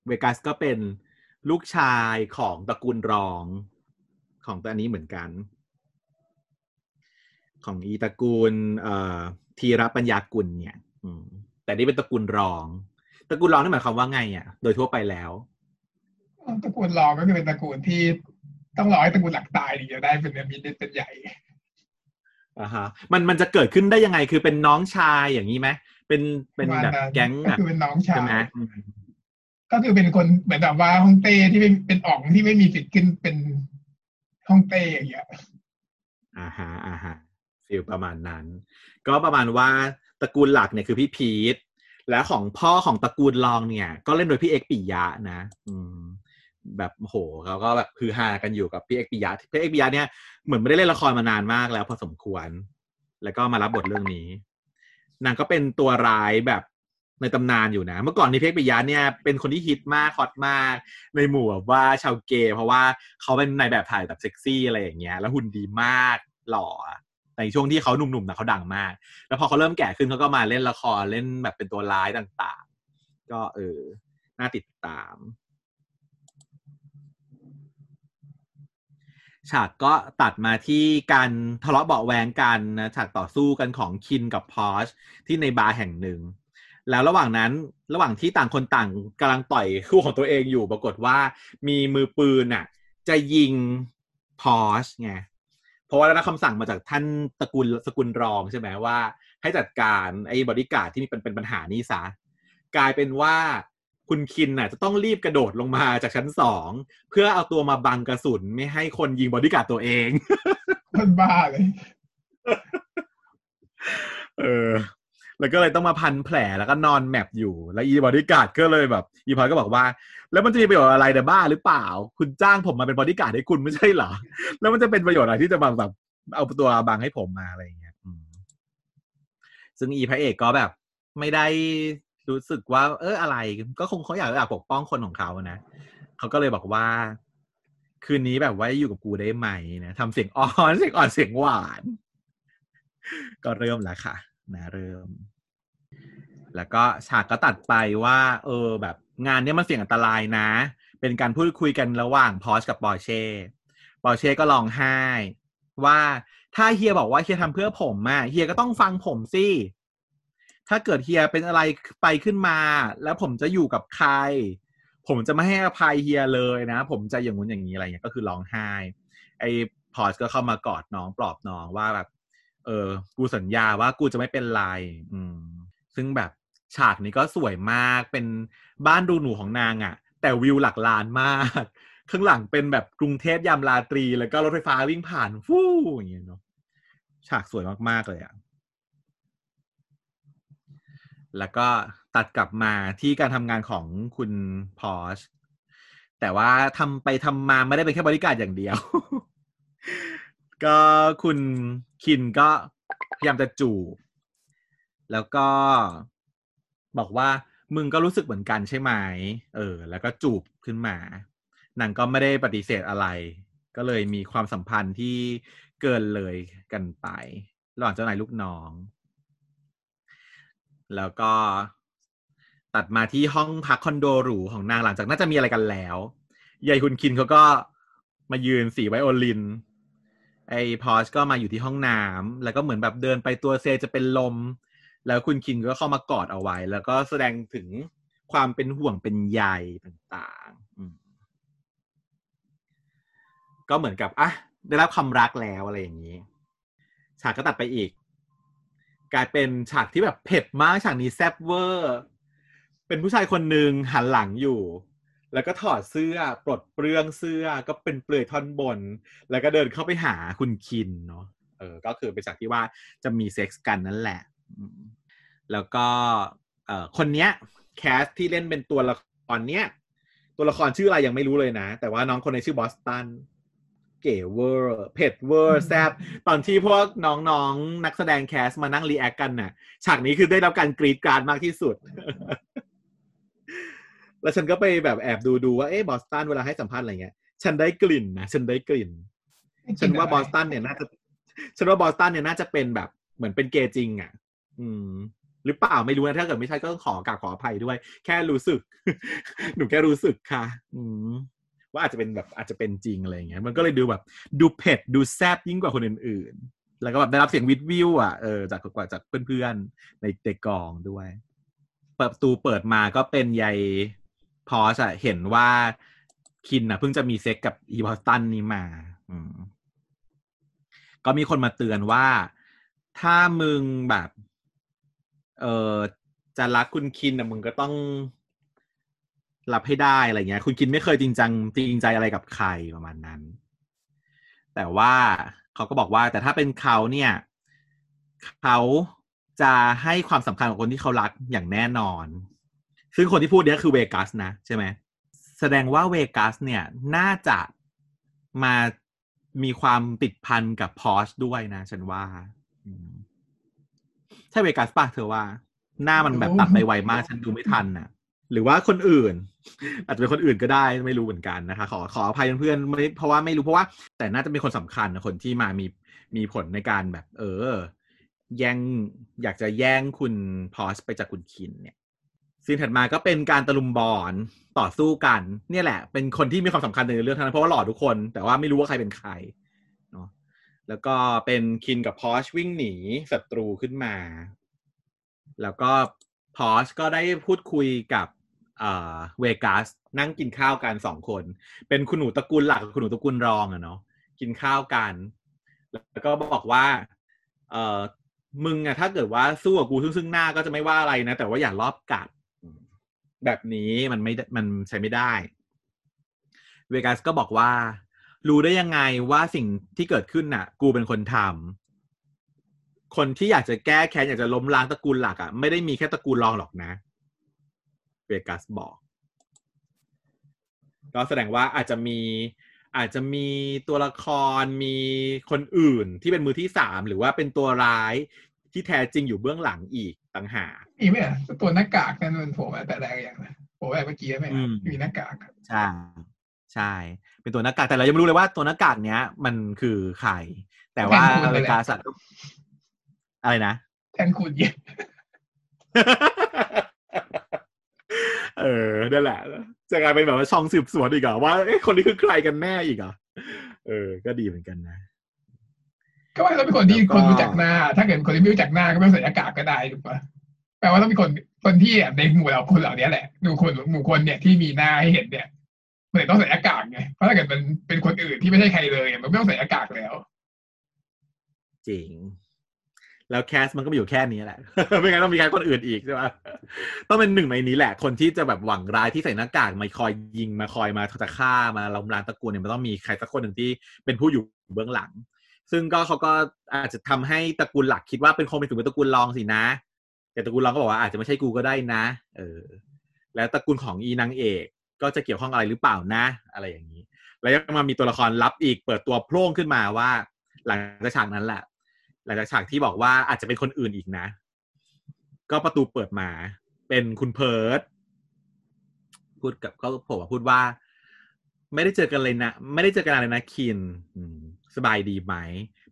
เวกัสก็เป็นลูกชายของตระกูลรองของตัวนี้เหมือนกัน ของอีตระกูล เอ่อ ทีรปัญญากุลเนี่ย อืม แต่นี่เป็นตระกูลรอง ตระกูลรองนี่หมายความว่าไงอะ โดยทั่วไปแล้ว ตระกูลรองก็คือเป็นตระกูลที่ต้องรอให้ตระกูลหลักตายถึงจะได้เป็นมีเป็นใหญ่อ่าฮะ มันมันจะเกิดขึ้นได้ยังไง คือเป็นน้องชายอย่างนี้ไหมเป็นเป็นแบบประมาณนั้นแก๊งก็แบบคือเป็นน้องชาใช่ไหมยก็คือเป็นคนเหมือนแบบว่าฮ่องเต้ที่เป็นเป็นอ่องที่ไม่มีสิทธิ์ขึ้นเป็นฮ่องเต้อย่างเงี้ยอ่าฮะอ่าฮะฟีลประมาณนั้น ก็ประมาณว่าตระกูลหลักเนี่ยคือพี่พีทและของพ่อของตระกูลรองเนี่ย ก็เล่นโดยพี่เอกปิยะนะ อืม แบบโหเขาก็แบบคือฮากันอยู่กับพี่เอกปิยะพี่เอกปิยะเนี่ยเหมือนไม่ได้เล่นละครมานานมากแล้วพอสมควร แล้วก็มารับบทเรื่องนี้นางก็เป็นตัวร้ายแบบในตำนานอยู่นะ เมื่อก่อนนี้เพกปิยะเนี่ยเป็นคนที่ฮิตมากฮอตมาก ในหมู่แบบว่าชาวเกย์เพราะว่าเขาเป็นในายแบบถ่ายแบบเซ็กซี่อะไรอย่างเงี้ย แล้วหุ่นดีมากหล่อ ในช่วงที่เขาหนุ่มๆนะเขาดังมาก แล้วพอเขาเริ่มแก่ขึ้นเขาก็มาเล่นละครเล่นแบบเป็นตัวร้ายต่างๆ ก็เออน่าติดตาม ฉากก็ตัดมาที่การทะเลาะเบาะแวงกันนะฉากต่อสู้กันของคินกับพอชที่ในบาร์แห่งหนึ่ง แล้วระหว่างนั้นระหว่างที่ต่างคนต่างกำลังต่อยคู่ของตัวเองอยู่ปรากฏว่ามีมือปืนน่ะ จะยิงพอชไง เพราะว่าได้รับคำสั่งมาจากท่านตระกูลสกุลรองใช่ไหมว่า ให้จัดการไอ้บอดี้การ์ดที่มีเป็นเป็นปัญหานี้ซะกลายเป็นว่าคุณคินน่ะจะต้องรีบกระโดดลงมาจากชั้นสองเพื่อเอาตัวมาบังกระสุนไม่ให้คนยิงบอดี้การ์ดตัวเอง คนบ้าเลย เออ แล้วก็เลยต้องมาพันแผลแล้วก็นอนแหมบอยู่ แล้วอีบอดี้การ์ดก็เลยแบบ อีพอชก็บอกว่า แล้วมันจะมีประโยชน์อะไรแต่บ้าหรือเปล่า คุณจ้างผมมาเป็นบอดี้การ์ดให้คุณไม่ใช่เหรอ แล้วมันจะเป็นประโยชน์อะไรที่จะมาแบบเอาตัวบังให้ผมมาอะไรอย่างเงี้ยซึ่งอีพระเอกก็แบบ ไม่ได้รู้สึกว่า เอออะไร ก็คงเขาอยากอยากปกป้องคนของเขานะเขาก็เลยบอกว่า คืนนี้แบบว่าอยู่กับกูได้ไหมนะทำเสียงอ่อนเสียงอ่อนเสียงหวาน ก็เริ่มแล้วค่ะ นะเริ่ม แล้วก็ฉากก็ตัดไปว่า เออ แบบงานเนี้ยมันเสี่ยงอันตรายนะ เป็นการพูดคุยกันระหว่างพอชกับปอเช่ปอเช่ก็ร้องไห้ ว่าถ้าเฮียบอกว่าเฮียทำเพื่อผมอะเฮียก็ต้องฟังผมสิถ้าเกิดเฮียเป็นอะไรไปขึ้นมา แล้วผมจะอยู่กับใคร ผมจะไม่ให้อภัยเฮียเลยนะ ผมจะอย่างงู้นอย่างนี้อะไรเงี้ยก็คือร้องไห้ ไอ้พอชก็เข้ามากอดน้องปลอบน้องว่าแบบ เออ กูสัญญาว่ากูจะไม่เป็นไรอืม ซึ่งแบบฉากนี้ก็สวยมากเป็นบ้านดูหนูของนางอะ่ะ แต่วิวหลักล้านมาก ข้างหลังเป็นแบบกรุงเทพยามราตรี แล้วก็รถไฟฟ้าวิ่งผ่านฟู่อย่างเงี้ยเนาะฉากสวยมาก ๆ เลยอะ่ะแล้วก็ตัดกลับมาที่การทำงานของคุณพอชแต่ว่าทำไปทำมาไม่ได้เป็นแค่บริการอย่างเดียว ก็คุณคินก็พยายามจะจูบแล้วก็บอกว่ามึงก็รู้สึกเหมือนกันใช่ไหมเออ แล้วก็จูบขึ้นมานางก็ไม่ได้ปฏิเสธอะไร ก็เลยมีความสัมพันธ์ที่เกินเลยกันไประหว่างเจ้านายลูกน้อง แล้วก็ตัดมาที่ห้องพักคอนโดหรูของนางหลังจากน่าจะมีอะไรกันแล้วยายคุณคินเขาก็มายืนสีไวโอลิน ไอ้พอชก็มาอยู่ที่ห้องน้ำแล้วก็เหมือนแบบเดินไปตัวเซจะเป็นลม แล้วคุณคินก็เข้ามากอดเอาไว้ แล้วก็แสดงถึงความเป็นห่วงเป็นใยต่างๆก็เหมือนกับอะได้รับความรักแล้วอะไรอย่างนี้ ฉากก็ตัดไปอีก กลายเป็นฉากที่แบบเผ็ดมากฉากนี้แซ่บเวอร์ เป็นผู้ชายคนหนึ่งหันหลังอยู่ แล้วก็ถอดเสื้อปลดเปลื้องเสื้อก็เป็นเปลือยท่อนบน แล้วก็เดินเข้าไปหาคุณคินเนาะเออ ก็คือเป็นฉากที่ว่าจะมีเซ็กส์กันนั่นแหละอืมแล้วก็เอ่อคนเนี้ย cast ที่เล่นเป็นตัวละครเนี้ยตัวละครชื่ออะไรยังไม่รู้เลยนะ แต่ว่าน้องคนนี้ชื่อบอสตันเก๋เวอร์เผ็ดเวอร์แซบตอนที่พวกน้องๆนักแสดง cast มานั่ง react กันน่ะ ฉากนี้คือได้รับการกรีดกรารมากที่สุด แล้วฉันก็ไปแบบแอบดูดูว่าเอ๊ะบอสตันเวลาให้สัมภาษณ์อะไรเงี้ย ฉันได้กลิ่นนะฉันได้กลิ่น ฉันว่าบอสตันเนี่ยน่าจะฉันว่าบอสตันเนี่ยน่าจะเป็นแบบเหมือนเป็นเกย์จริง อะ อืม หรือเปล่าไม่รู้นะถ้าเกิดไม่ใช่ก็ต้องขอกราบขออภัยด้วย แค่รู้สึก หนูแค่รู้สึกค่ะ อืมว่าอาจจะเป็นแบบอาจจะเป็นจริงอะไรอย่างเงี้ย มันก็เลยดูแบบ ดูเผ็ดดูแซ่บยิ่งกว่าคนอื่นๆ แล้วก็แบบได้รับเสียงวิดวิวอะเออจากกว่าจากเพื่อนๆในเตกองด้วยเปิดประตูเปิดมาก็เป็นยาย พอชอะเห็นว่าคินอะเพิ่งจะมีเซ็กกับอีบอสตันนี้มา อืมก็มีคนมาเตือนว่าถ้ามึงแบบ เออจะรักคุณคินอะมึงก็ต้องรับให้ได้อะไรเงี้ย คุณคินไม่เคยจริงจังจริงใจอะไรกับใครประมาณนั้น แต่ว่าเขาก็บอกว่า แต่ถ้าเป็นเขาเนี่ย เขาจะให้ความสำคัญกับคนที่เขารักอย่างแน่นอน ซึ่งคนที่พูดเนี้ยคือเวกัสนะใช่ไหมแสดงว่าเวกัสเนี่ยน่าจะมามีความติดพันกับพอชด้วยนะ ฉันว่าอืมใช่เวกัสป่ะเธอว่า หน้ามันแบบตัดไปไวมากฉันดูไม่ทันน่ะ หรือว่าคนอื่น อาจจะเป็นคนอื่นก็ได้ไม่รู้เหมือนกันนะคะ ขอขออภัยเพื่อนๆไม่เพราะว่าไม่รู้เพราะว่า แต่น่าจะเป็นคนสำคัญนะคนที่มามีมีผลในการแบบ เออ แย่งอยากจะแย่งคุณพอชไปจากคุณคินเนี่ย ซีนถัดมาก็เป็นการตะลุมบอลต่อสู้กัน เนี่ยแหละ เป็นคนที่มีความสำคัญในเรื่องทั้งนั้นเพราะว่าหล่อทุกคน แต่ว่าไม่รู้ว่าใครเป็นใครเนาะแล้วก็เป็นคินกับพอชวิ่งหนีศัตรูขึ้นมา แล้วก็พอชก็ได้พูดคุยกับเอ่อเวกัสนั่งกินข้าวกันสองคน เป็นคุณหนูตระกูลหลักกับคุณหนูตระกูลรองอะเนาะกินข้าวกัน แล้วก็บอกว่า เออมึงอะถ้าเกิดว่าสู้กับกูซึ่งซึ่งหน้าก็จะไม่ว่าอะไรนะ แต่ว่าอย่ารอบกัด แบบนี้มันไม่มันใช้ไม่ได้เวกัสก็บอกว่า รู้ได้ยังไงว่าสิ่งที่เกิดขึ้นน่ะ กูเป็นคนทำคนที่อยากจะแก้แค้นอยากจะล้มล้างตระกูลหลักอะ่ะไม่ได้มีแค่ตระกูลรองหรอกนะเวกัสบอกก็แสดงว่าอาจจะมีอาจจะมีตัวละครมีคนอื่นที่เป็นมือที่สามหรือว่าเป็นตัวร้ายที่แท้จริงอยู่เบื้องหลังอีกต่างหาก มีไหมอะตัวหน้ากากนั่นมันโผล่มาแต่แรกอย่างนะโผล่มาเมื่อกี้ไหมอืมมีหน้ากากอะใช่ใช่ เป็นตัวหน้ากากแต่เรายังไม่รู้เลยว่าตัวหน้ากากเนี้ย มันคือใครแต่ว่าเวกาสัตว์อะไรนะแทนคุณเยอะเออนั่นแหละ จะกลายเป็นแบบว่าช่องสืบสวนอีกเหรอว่าเอ๊ะคนนี้คือใครกันแน่อีกเหรอเออ ก็ดีเหมือนกันนะก็ว่าต้องเป็นคนที่แล้วก็คนรู้จักหน้า ถ้าเกิดคนที่ไม่รู้จักหน้าก็ไม่ต้องใส่หน้ากากก็ได้ถูกปะ แปลว่าต้องเป็นคนคนที่ในหมู่เราคนเหล่านี้แหละดูคนหมู่คนเนี่ยที่มีหน้าให้เห็นเนี่ยมันต้องใส่หน้ากากไงเพราะถ้าเกิดมันเป็นคนอื่นที่ไม่ใช่ใครเลยมันไม่ต้องใส่หน้ากากแล้ว จริง แล้วแคสมันก็มีอยู่แค่นี้แหละ ไม่งั้นต้องมีแคสคนอื่นอีกใช่ไหมต้องเป็นหนึ่งในนี้แหละ คนที่จะแบบหวังร้ายที่ใส่หน้ากากมาคอยยิงมาคอยมาจะฆ่ามาล้มล้างตระกูลเนี่ยมันต้องมีใครสักคนหนึ่งที่เป็นผู้อยู่เบื้องหลังซึ่งก็เขาก็อาจจะทำให้ตระกูลหลักคิดว่าเป็นคงเป็นถึงเป็นตระกูลรองสินะ แต่ตระกูลรองก็บอกว่าอาจจะไม่ใช่กูก็ได้นะ เออ แล้วตระกูลของอีนางเอกก็จะเกี่ยวข้องอะไรหรือเปล่านะ อะไรอย่างนี้ แล้วยังมามีตัวละครลับอีกเปิดตัวโพร่งขึ้นมาว่า หลังจากฉากนั้นแหละ หลังจากฉากที่บอกว่าอาจจะเป็นคนอื่นอีกนะ ก็ประตูเปิดมา เป็นคุณเพิร์ดพูดกับก็ผมพูดว่า ไม่ได้เจอกันเลยนะ ไม่ได้เจอกันเลยนะคินสบายดีไหม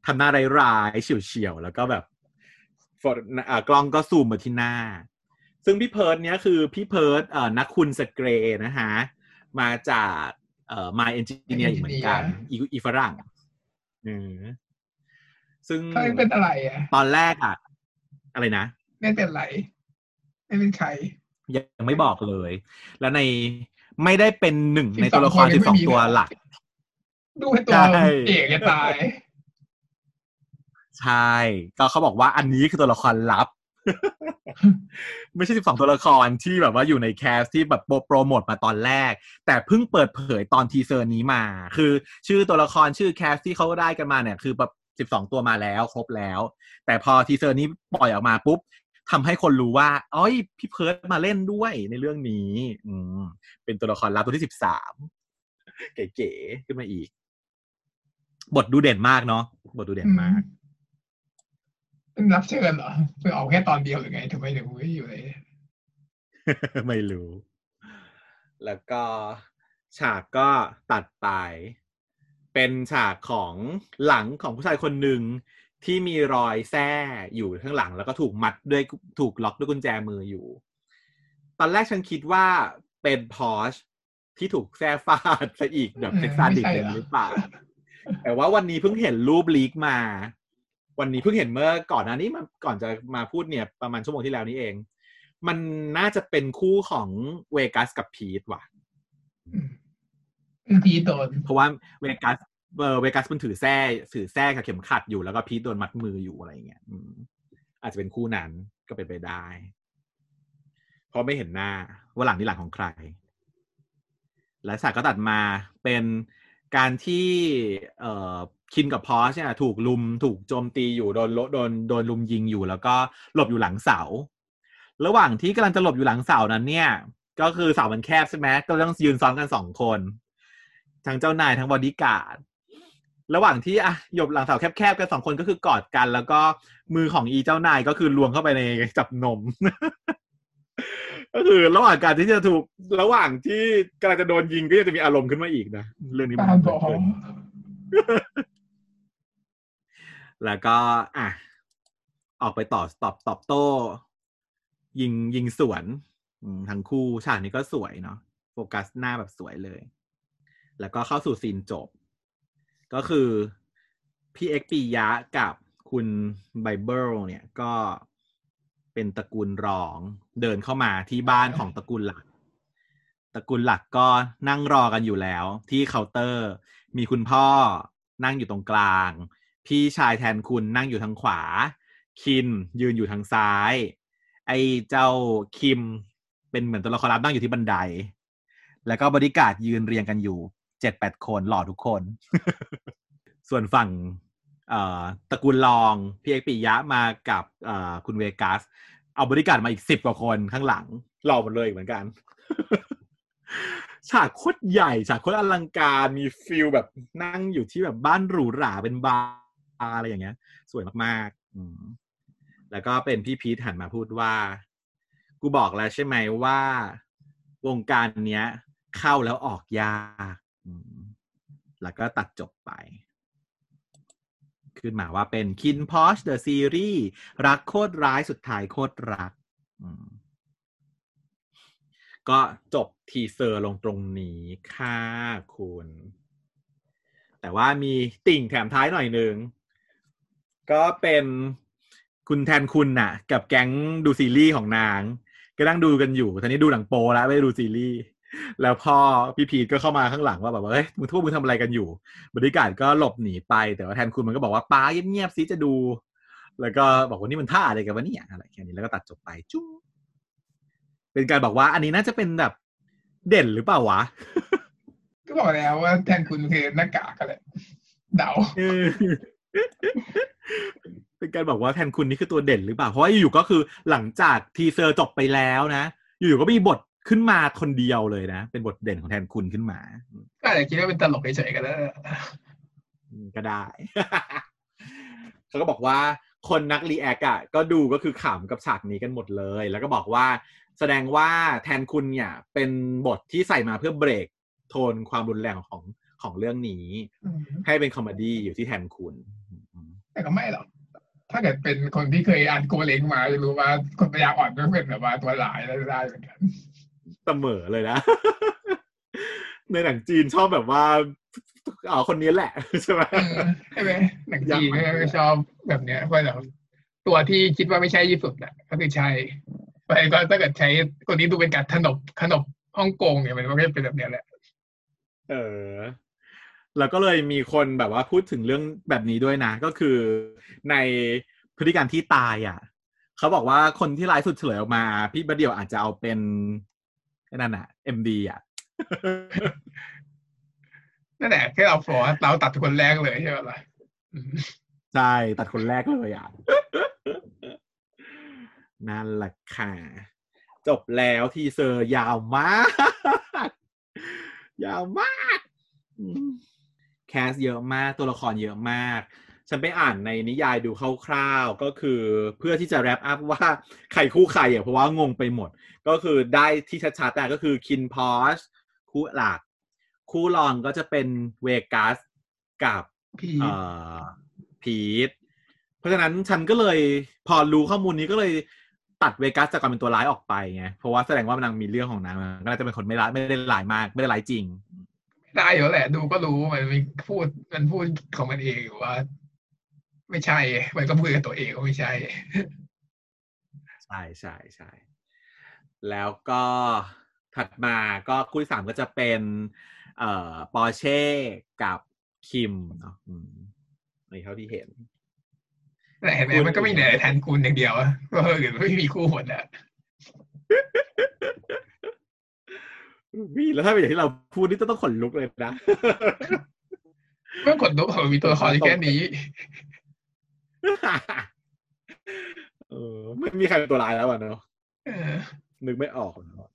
ทำหน้าร้ายๆเฉียวๆแล้วก็แบบ ฟอร์อ่ากล้องก็ซูมมาที่หน้า ซึ่งพี่เพิร์ดเนี้ยคือพี่เพิร์ดเอ่อนักคุณสเกรนะฮะ มาจากเอ่อมาเอนจิเนียร์อีกเหมือนกัน อีอีฝรั่งอืมซึ่งเขาเป็นอะไรอะ ตอนแรกอะอะไรนะไม่เป็นไรไม่เป็นใคร ยังไม่บอกเลย แล้วในไม่ได้เป็นหนึ่งในตัวละคร12สิบสองคนยังไม่มีตัวเลยหลัก ดูเป็นตัวใช่เอกจะตาย ใช่ก็เขาบอกว่าอันนี้คือตัวละครลับ ไม่ใช่สิบสองตัวละครที่แบบว่าอยู่ใน cast ที่แบบโปรโมทมาตอนแรก แต่เพิ่งเปิดเผยตอนทีเซอร์นี้มา คือชื่อตัวละครชื่อ cast ที่เขาได้กันมาเนี่ย คือแบบสิบสองตัวมาแล้วครบแล้ว แต่พอทีเซอร์นี้ปล่อยออกมาปุ๊บทำให้คนรู้ว่าอุ๊ยพี่เพิร์ดมาเล่นด้วยในเรื่องนี้ อืมเป็นตัวละครลับตัวที่สิบสามเก๋ๆขึ้นมาอีก บทดูเด่นมากเนาะบทดูเด่นมาก เป็นรับเชิญเหรอเพิ่งออกแค่ตอนเดียวหรือไงทำไมถึงไม่อยู่เลยไม่รู้ แล้วก็ฉากก็ตัดไป เป็นฉากของหลังของผู้ชายคนหนึ่งที่มีรอยแส้อยู่ข้างหลัง แล้วก็ถูกมัดด้วยถูกล็อกด้วยกุญแจมืออยู่ ตอนแรกฉันคิดว่าเป็นพอชที่ถูกแส้ฟาดซะอีกแบบเออเซ็กซาดิสไม่ใช่เต็มเหรอหรือเปล่าแต่ว่าวันนี้เพิ่งเห็นรูปลีกมา วันนี้เพิ่งเห็นเมื่อก่อนหน้านี้มาก่อนจะมาพูดเนี่ยประมาณชั่วโมงที่แล้วนี้เอง มันน่าจะเป็นคู่ของเวกัสกับพีทว่ะอืมเป็นพีโดนเพราะว่าเวกัสเออเวกัสมันถือแส้ถือแส้กับเข็มขัดอยู่แล้วก็พีทโดนมัดมืออยู่อะไรอย่างเงี้ยอืมอาจจะเป็นคู่นั้นก็เป็นไปได้ เพราะไม่เห็นหน้าว่าหลังนี่หลังของใคร และฉากก็ตัดมาเป็น การที่เอ่อคินกับพอชเนี่ยถูกรุมถูกโจมตีอยู่โดนโลโดนโดนรุมยิงอยู่ แล้วก็หลบอยู่หลังเสา ระหว่างที่กำลังจะหลบอยู่หลังเสานั้นเนี่ย ก็คือเสามันแคบใช่ไหมก็ต้องยืนซ้อนกันสองคน ทั้งเจ้านายทั้งบอดี้การ์ดระหว่างที่อะหยบหลังเสาแคบๆกันสองคนก็คือกอดกัน แล้วก็มือของอีเจ้านายก็คือลวงเข้าไปในจับนม ก็คือระหว่างการที่จะถูกระหว่างที่กำลังจะโดนยิงก็ยังจะมีอารมณ์ขึ้นมาอีกนะเรื่องนี้ตามันบอเกิดขึ้นแล้วก็ อะ ออกไปต่อตอบตอบโต้ ยิงยิงสวนอืมทั้งคู่ฉากนี้ก็สวยเนาะโฟกัสหน้าแบบสวยเลย แล้วก็เข้าสู่ซีนจบ ก็คือพี่เอ็กปียะกับคุณไบเบิลเนี่ย ก็ เป็นตระกูลรองเดินเข้ามาที่บ้านของตระกูลหลัก ตระกูลหลักก็นั่งรอกันอยู่แล้ว ที่เคาน์เตอร์ มีคุณพ่อนั่งอยู่ตรงกลาง พี่ชายแทนคุณนั่งอยู่ทางขวา คินยืนอยู่ทางซ้าย ไอ้เจ้าคิมเป็นเหมือนตัวละครลับนั่งอยู่ที่บันได แล้วก็บริการดยืนเรียงกันอยู่เจ็ดแปดคนหล่อทุกคน ส่วนฝั่งเอ่อ ตระกูลรองพี่เอกปิยะมากับคุณเวกัส เอาบริการมาอีกสิบกว่าคนข้างหลังหล่อหมดเลยเหมือนกัน ฉากโคตรใหญ่ ฉากโคตรอลังการมีฟิลแบบนั่งอยู่ที่แบบบ้านหรูหราเป็นบาร์อะไรอย่างเงี้ย สวยมากๆอืมแล้วก็เป็นพี่พีทหันมาพูดว่า กูบอกแล้วใช่ไหมว่าวงการเนี้ย เข้าแล้วออกยากแล้วก็ตัดจบไป ขึ้นมาว่าเป็น KinnPorsche The Series รักโคตรร้ายสุดท้ายโคตรรัก ก็จบทีเซอร์ลงตรงนี้ค่ะคุณ แต่ว่ามีติ่งแถมท้ายหน่อยนึง ก็เป็นคุณแทนคุณน่ะ กับแก๊งดูซีรีส์ของนาง ก็นั่งดูกันอยู่ตอนนี้ดูหนังโปแล้วไม่ดูซีรีส์ แล้วพ่อพี่พีทก็เข้ามาข้างหลังว่าแบบว่าเฮ้ยมึงทุกมึงทำอะไรกันอยู่ บริการก็หลบหนีไป แต่ว่าแทนคุณมันก็บอกว่าป้าเงียบๆซิจะดู แล้วก็บอกว่านี่มันท่าอะไรกันวะเนี่ยอะไรแค่นี้แล้วก็ตัดจบไปจุ๊งเป็นการบอกว่าอันนี้น่าจะเป็นแบบเด่นหรือเปล่าวะ ก็บอกแล้วว่าแทนคุณคือหน้ากากกันแหละเดาเออเป็นการบอกว่าแทนคุณนี่คือตัวเด่นหรือเปล่า เพราะว่าอยู่ๆก็คือหลังจากทีเซอร์จบไปแล้วนะ อยู่ๆก็มีบท ขึ้นมาคนเดียวเลยนะ เป็นบทเด่นของแทนคุณขึ้นมาก็อาจจะคิดว่าเป็นตลกเฉยๆกันแล้วอืมก็ได้ เขาก็บอกว่าคนนัก react อะก็ดูก็คือขำกับฉากนี้กันหมดเลย แล้วก็บอกว่า แสดงว่าแทนคุณเนี่ย เป็นบทที่ใส่มาเพื่อเบรกโทนความรุนแรงของของเรื่องนี้อืมให้เป็น comedy อยู่ที่แทนคุณอืมแต่ก็ไม่หรอกถ้าเกิดเป็นคนที่เคยอ่านโกเล้งมาจะรู้ว่าคนปัญญาอ่อนก็เป็นแบบว่าตัวร้ายได้ได้เหมือนกัน เสมอเลยนะ ในหนังจีนชอบแบบว่าอ๋อคนนี้แหละใช่ไหมเออใช่ไหมหนังจีนก็ชอบแบบเนี้ยเพราะแบบตัวที่คิดว่าไม่ใช่ที่สุดน่ะก็คือใช่ไปก็ถ้าเกิดใช้คนนี้ดูเป็นการขนบขนบฮ่องกงเนี่ยมันก็จะเป็นแบบเนี้ยแหละ เออ แล้วก็เลยมีคนแบบว่าพูดถึงเรื่องแบบนี้ด้วยนะ ก็คือในพฤติกรรมที่ตายอะ เขาบอกว่าคนที่ร้ายสุดเฉลยออกมา พี่บดเดียวอาจจะเอาเป็นไอ้ นั่นอะ MD อะนั่นแหละแค่เราฟอเราตัดคนแรกเลยใช่ไหมล่ะอืมใช่ตัดคนแรกเลยอะนั่นแหละค่ะ จบแล้วทีเซอร์ยาวมาก ยาวมากอืม cast เยอะมากตัวละครเยอะมาก ฉันไปอ่านในนิยายดูคร่าวๆก็คือเพื่อที่จะ wrap up ว่าใครคู่ใครอะเพราะว่างงไปหมด ก็คือได้ที่ชัดๆอะก็คือคินพอชคู่หลัก คู่รองก็จะเป็นเวกัสกับพี่เอ่อพีทเพราะฉะนั้นฉันก็เลยพอรู้ข้อมูลนี้ก็เลยตัดเวกัสจากการเป็นตัวร้ายออกไปไงเพราะว่าแสดงว่ามันนางมีเรื่องของนางมันก็น่าจะเป็นคนไม่ร้ายไม่ได้ร้ายมาก ไม่ได้ร้ายจริงได้อยู่แหละ ดูก็รู้มันมีพูดมันพูดของมันเองอยู่ว่า ไม่ใช่ มันก็พูดกับตัวเองว่าไม่ใช่ ใช่ใช่ใช่แล้วก็ถัดมาก็คู่ที่สามก็จะเป็น เอ่อปอร์เช่กับคิมเนาะอืมอันนี้เท่าที่เห็นแต่เห็นไหมมันก็มีเหนือแทนคุณอย่างเดียวอะก็เอออื่นไม่มีคู่หมดอะวิแล้วถ้าเป็นอย่างที่เราพูดนี่ต้องขนลุกเลยนะเมื่อกดลุกของมีตัวละครแค่นี้ เออไม่มีใครเป็นตัวร้ายแล้วอะเนาะเออนึกไม่ออกเนอะ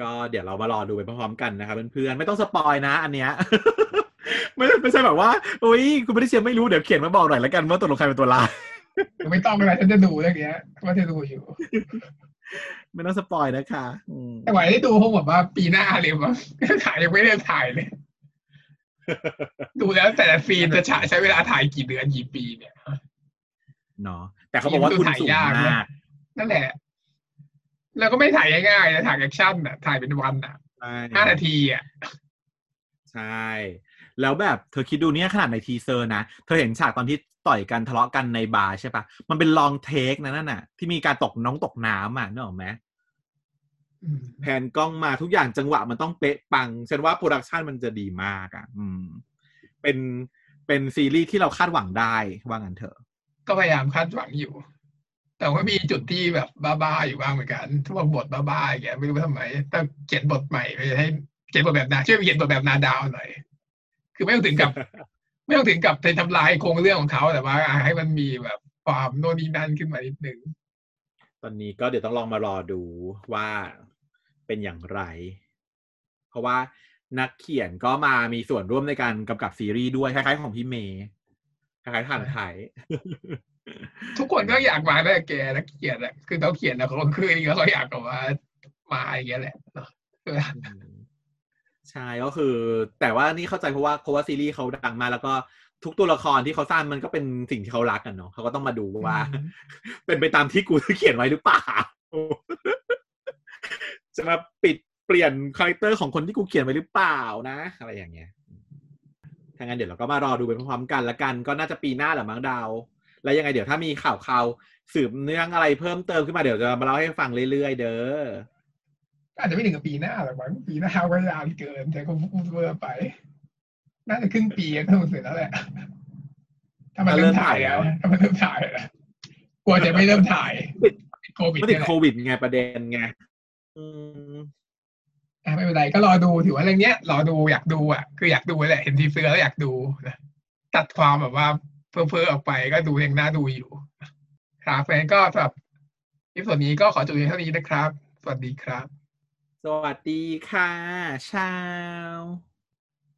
ก็เดี๋ยวเรามารอดูไปพร้อมๆกันนะครับเพื่อนๆไม่ต้อง spoil นะ อันเนี้ยไม่ไม่ใช่แบบว่าอุ้ยคุณไม่ได้เชียร์ไม่รู้เดี๋ยวเขียนมาบอกหน่อยแล้วกันว่าตกลงใครเป็นตัวร้ายไม่ต้องเลยฉันจะดูเรื่องเนี้ยว่าจะดูอยู่ไม่ต้อง spoil นะคะอืมแต่ไหวได้ดูคงแบบว่าปีหน้าเลยมั้งถ่ายยังไม่ได้ถ่ายเลย ดูแล้วแต่ละซีนจะฉายใช้เวลาถ่ายกี่เดือนกี่ปีเนี่ย เนาะแต่เขาบอกว่าทุนสูงมากนั่นแหละ แล้วก็ไม่ถ่ายง่ายๆนะถ่าย action อะถ่ายเป็นวันอะใช่ห้านาทีอะใช่ แล้วแบบเธอคิดดูเนี่ยขนาดใน teaser นะ เธอเห็นฉากตอนที่ต่อยกันทะเลาะกันในบาร์ใช่ปะมันเป็น long take นะนั่นน่ะ ที่มีการตกน้องตกน้ำอะนึกออกไหมอืมแพนกล้องมาทุกอย่างจังหวะมันต้องเป๊ะปังฉันว่า production มันจะดีมากอะ อืม เป็นเป็นซีรีส์ที่เราคาดหวังได้ว่างั้นเถอะ ก็พยายามคาดหวังอยู่ แต่ว่ามีจุดที่แบบบ้าๆอยู่บ้างเหมือนกันทุกบทบ้าๆอย่างเงี้ยไม่รู้ทำไมต้องเขียนบทใหม่ไปให้เขียนบทแบบนาช่วยเขียนบทแบบนาดาวหน่อย คือไม่ต้องถึงกับ ไม่ต้องถึงกับไปทำลายโครงเรื่องของเขาแต่ว่า ให้มันมีแบบความโน่นนี่นั่นขึ้นมานิดนึงตอนนี้ก็เดี๋ยวต้องลองมารอดูว่าเป็นอย่างไร เพราะว่านักเขียนก็มามีส่วนร่วมในการกำกับซีรีส์ด้วยคล้ายๆของพี่เมย์ คล้ายๆทานไทยทุกคนก็อยากมาได้แกนักเขียนอะคือเขาเขียนแล้วเขาคือแล้วเขาอยากแบบว่ามาอย่างเงี้ยแหละเนอะใช่ไหมอืมใช่ก็คือ แต่ว่านี่เข้าใจเพราะว่าเพราะว่าซีรีส์เขาดังมากแล้วก็ทุกตัวละครที่เขาสร้างมันก็เป็นสิ่งที่เขารักกันเนาะเขาก็ต้องมาดูว่า เป็นไปตามที่กูเขียนไว้หรือเปล่าจะมาบิดเปลี่ยน character ของคนที่กูเขียนไว้หรือเปล่านะ อะไรอย่างเงี้ย ถ้างั้นเดี๋ยวเราก็มารอดูไปพร้อมๆกันละกันก็น่าจะปีหน้าแหละมั้งดาว แล้วยังไงเดี๋ยวถ้ามีข่าวข่าวๆสืบเนื่องอะไรเพิ่มเติมขึ้นมาเดี๋ยวจะมาเล่าให้ฟังเรื่อยๆ เด้ออาจจะไม่ถึงกับปีหน้าหรอกมั้งปีหน้าก็ยาวเกินแต่ก็พูดเวอร์ไป น่าจะครึ่งปีก็ต้องเสร็จแล้วแหละถ้ามันเริ่มถ่ายแล้วถ้ามันเริ่มถ่ายแล้วกลัวจะไม่เริ่มถ่ายโควิดไม่ติเนี่ดยแหละโควิดไงประเด็นไง อะไม่เป็นไรก็รอดูถือว่าเรื่องเนี้ยรอดูอยากดูอะคืออยากดูแหละเห็นทีเซอร์แล้วอยากดูนะตัดความแบบว่าเพ้อเพ้อๆออกไปก็ดูยังน่าดูอยู่ครับแฟนก็สำหรับคลิปส่วนนี้ก็ขอจบเพียงเท่านี้นะครับ สวัสดีครับ สวัสดีค่ะชาว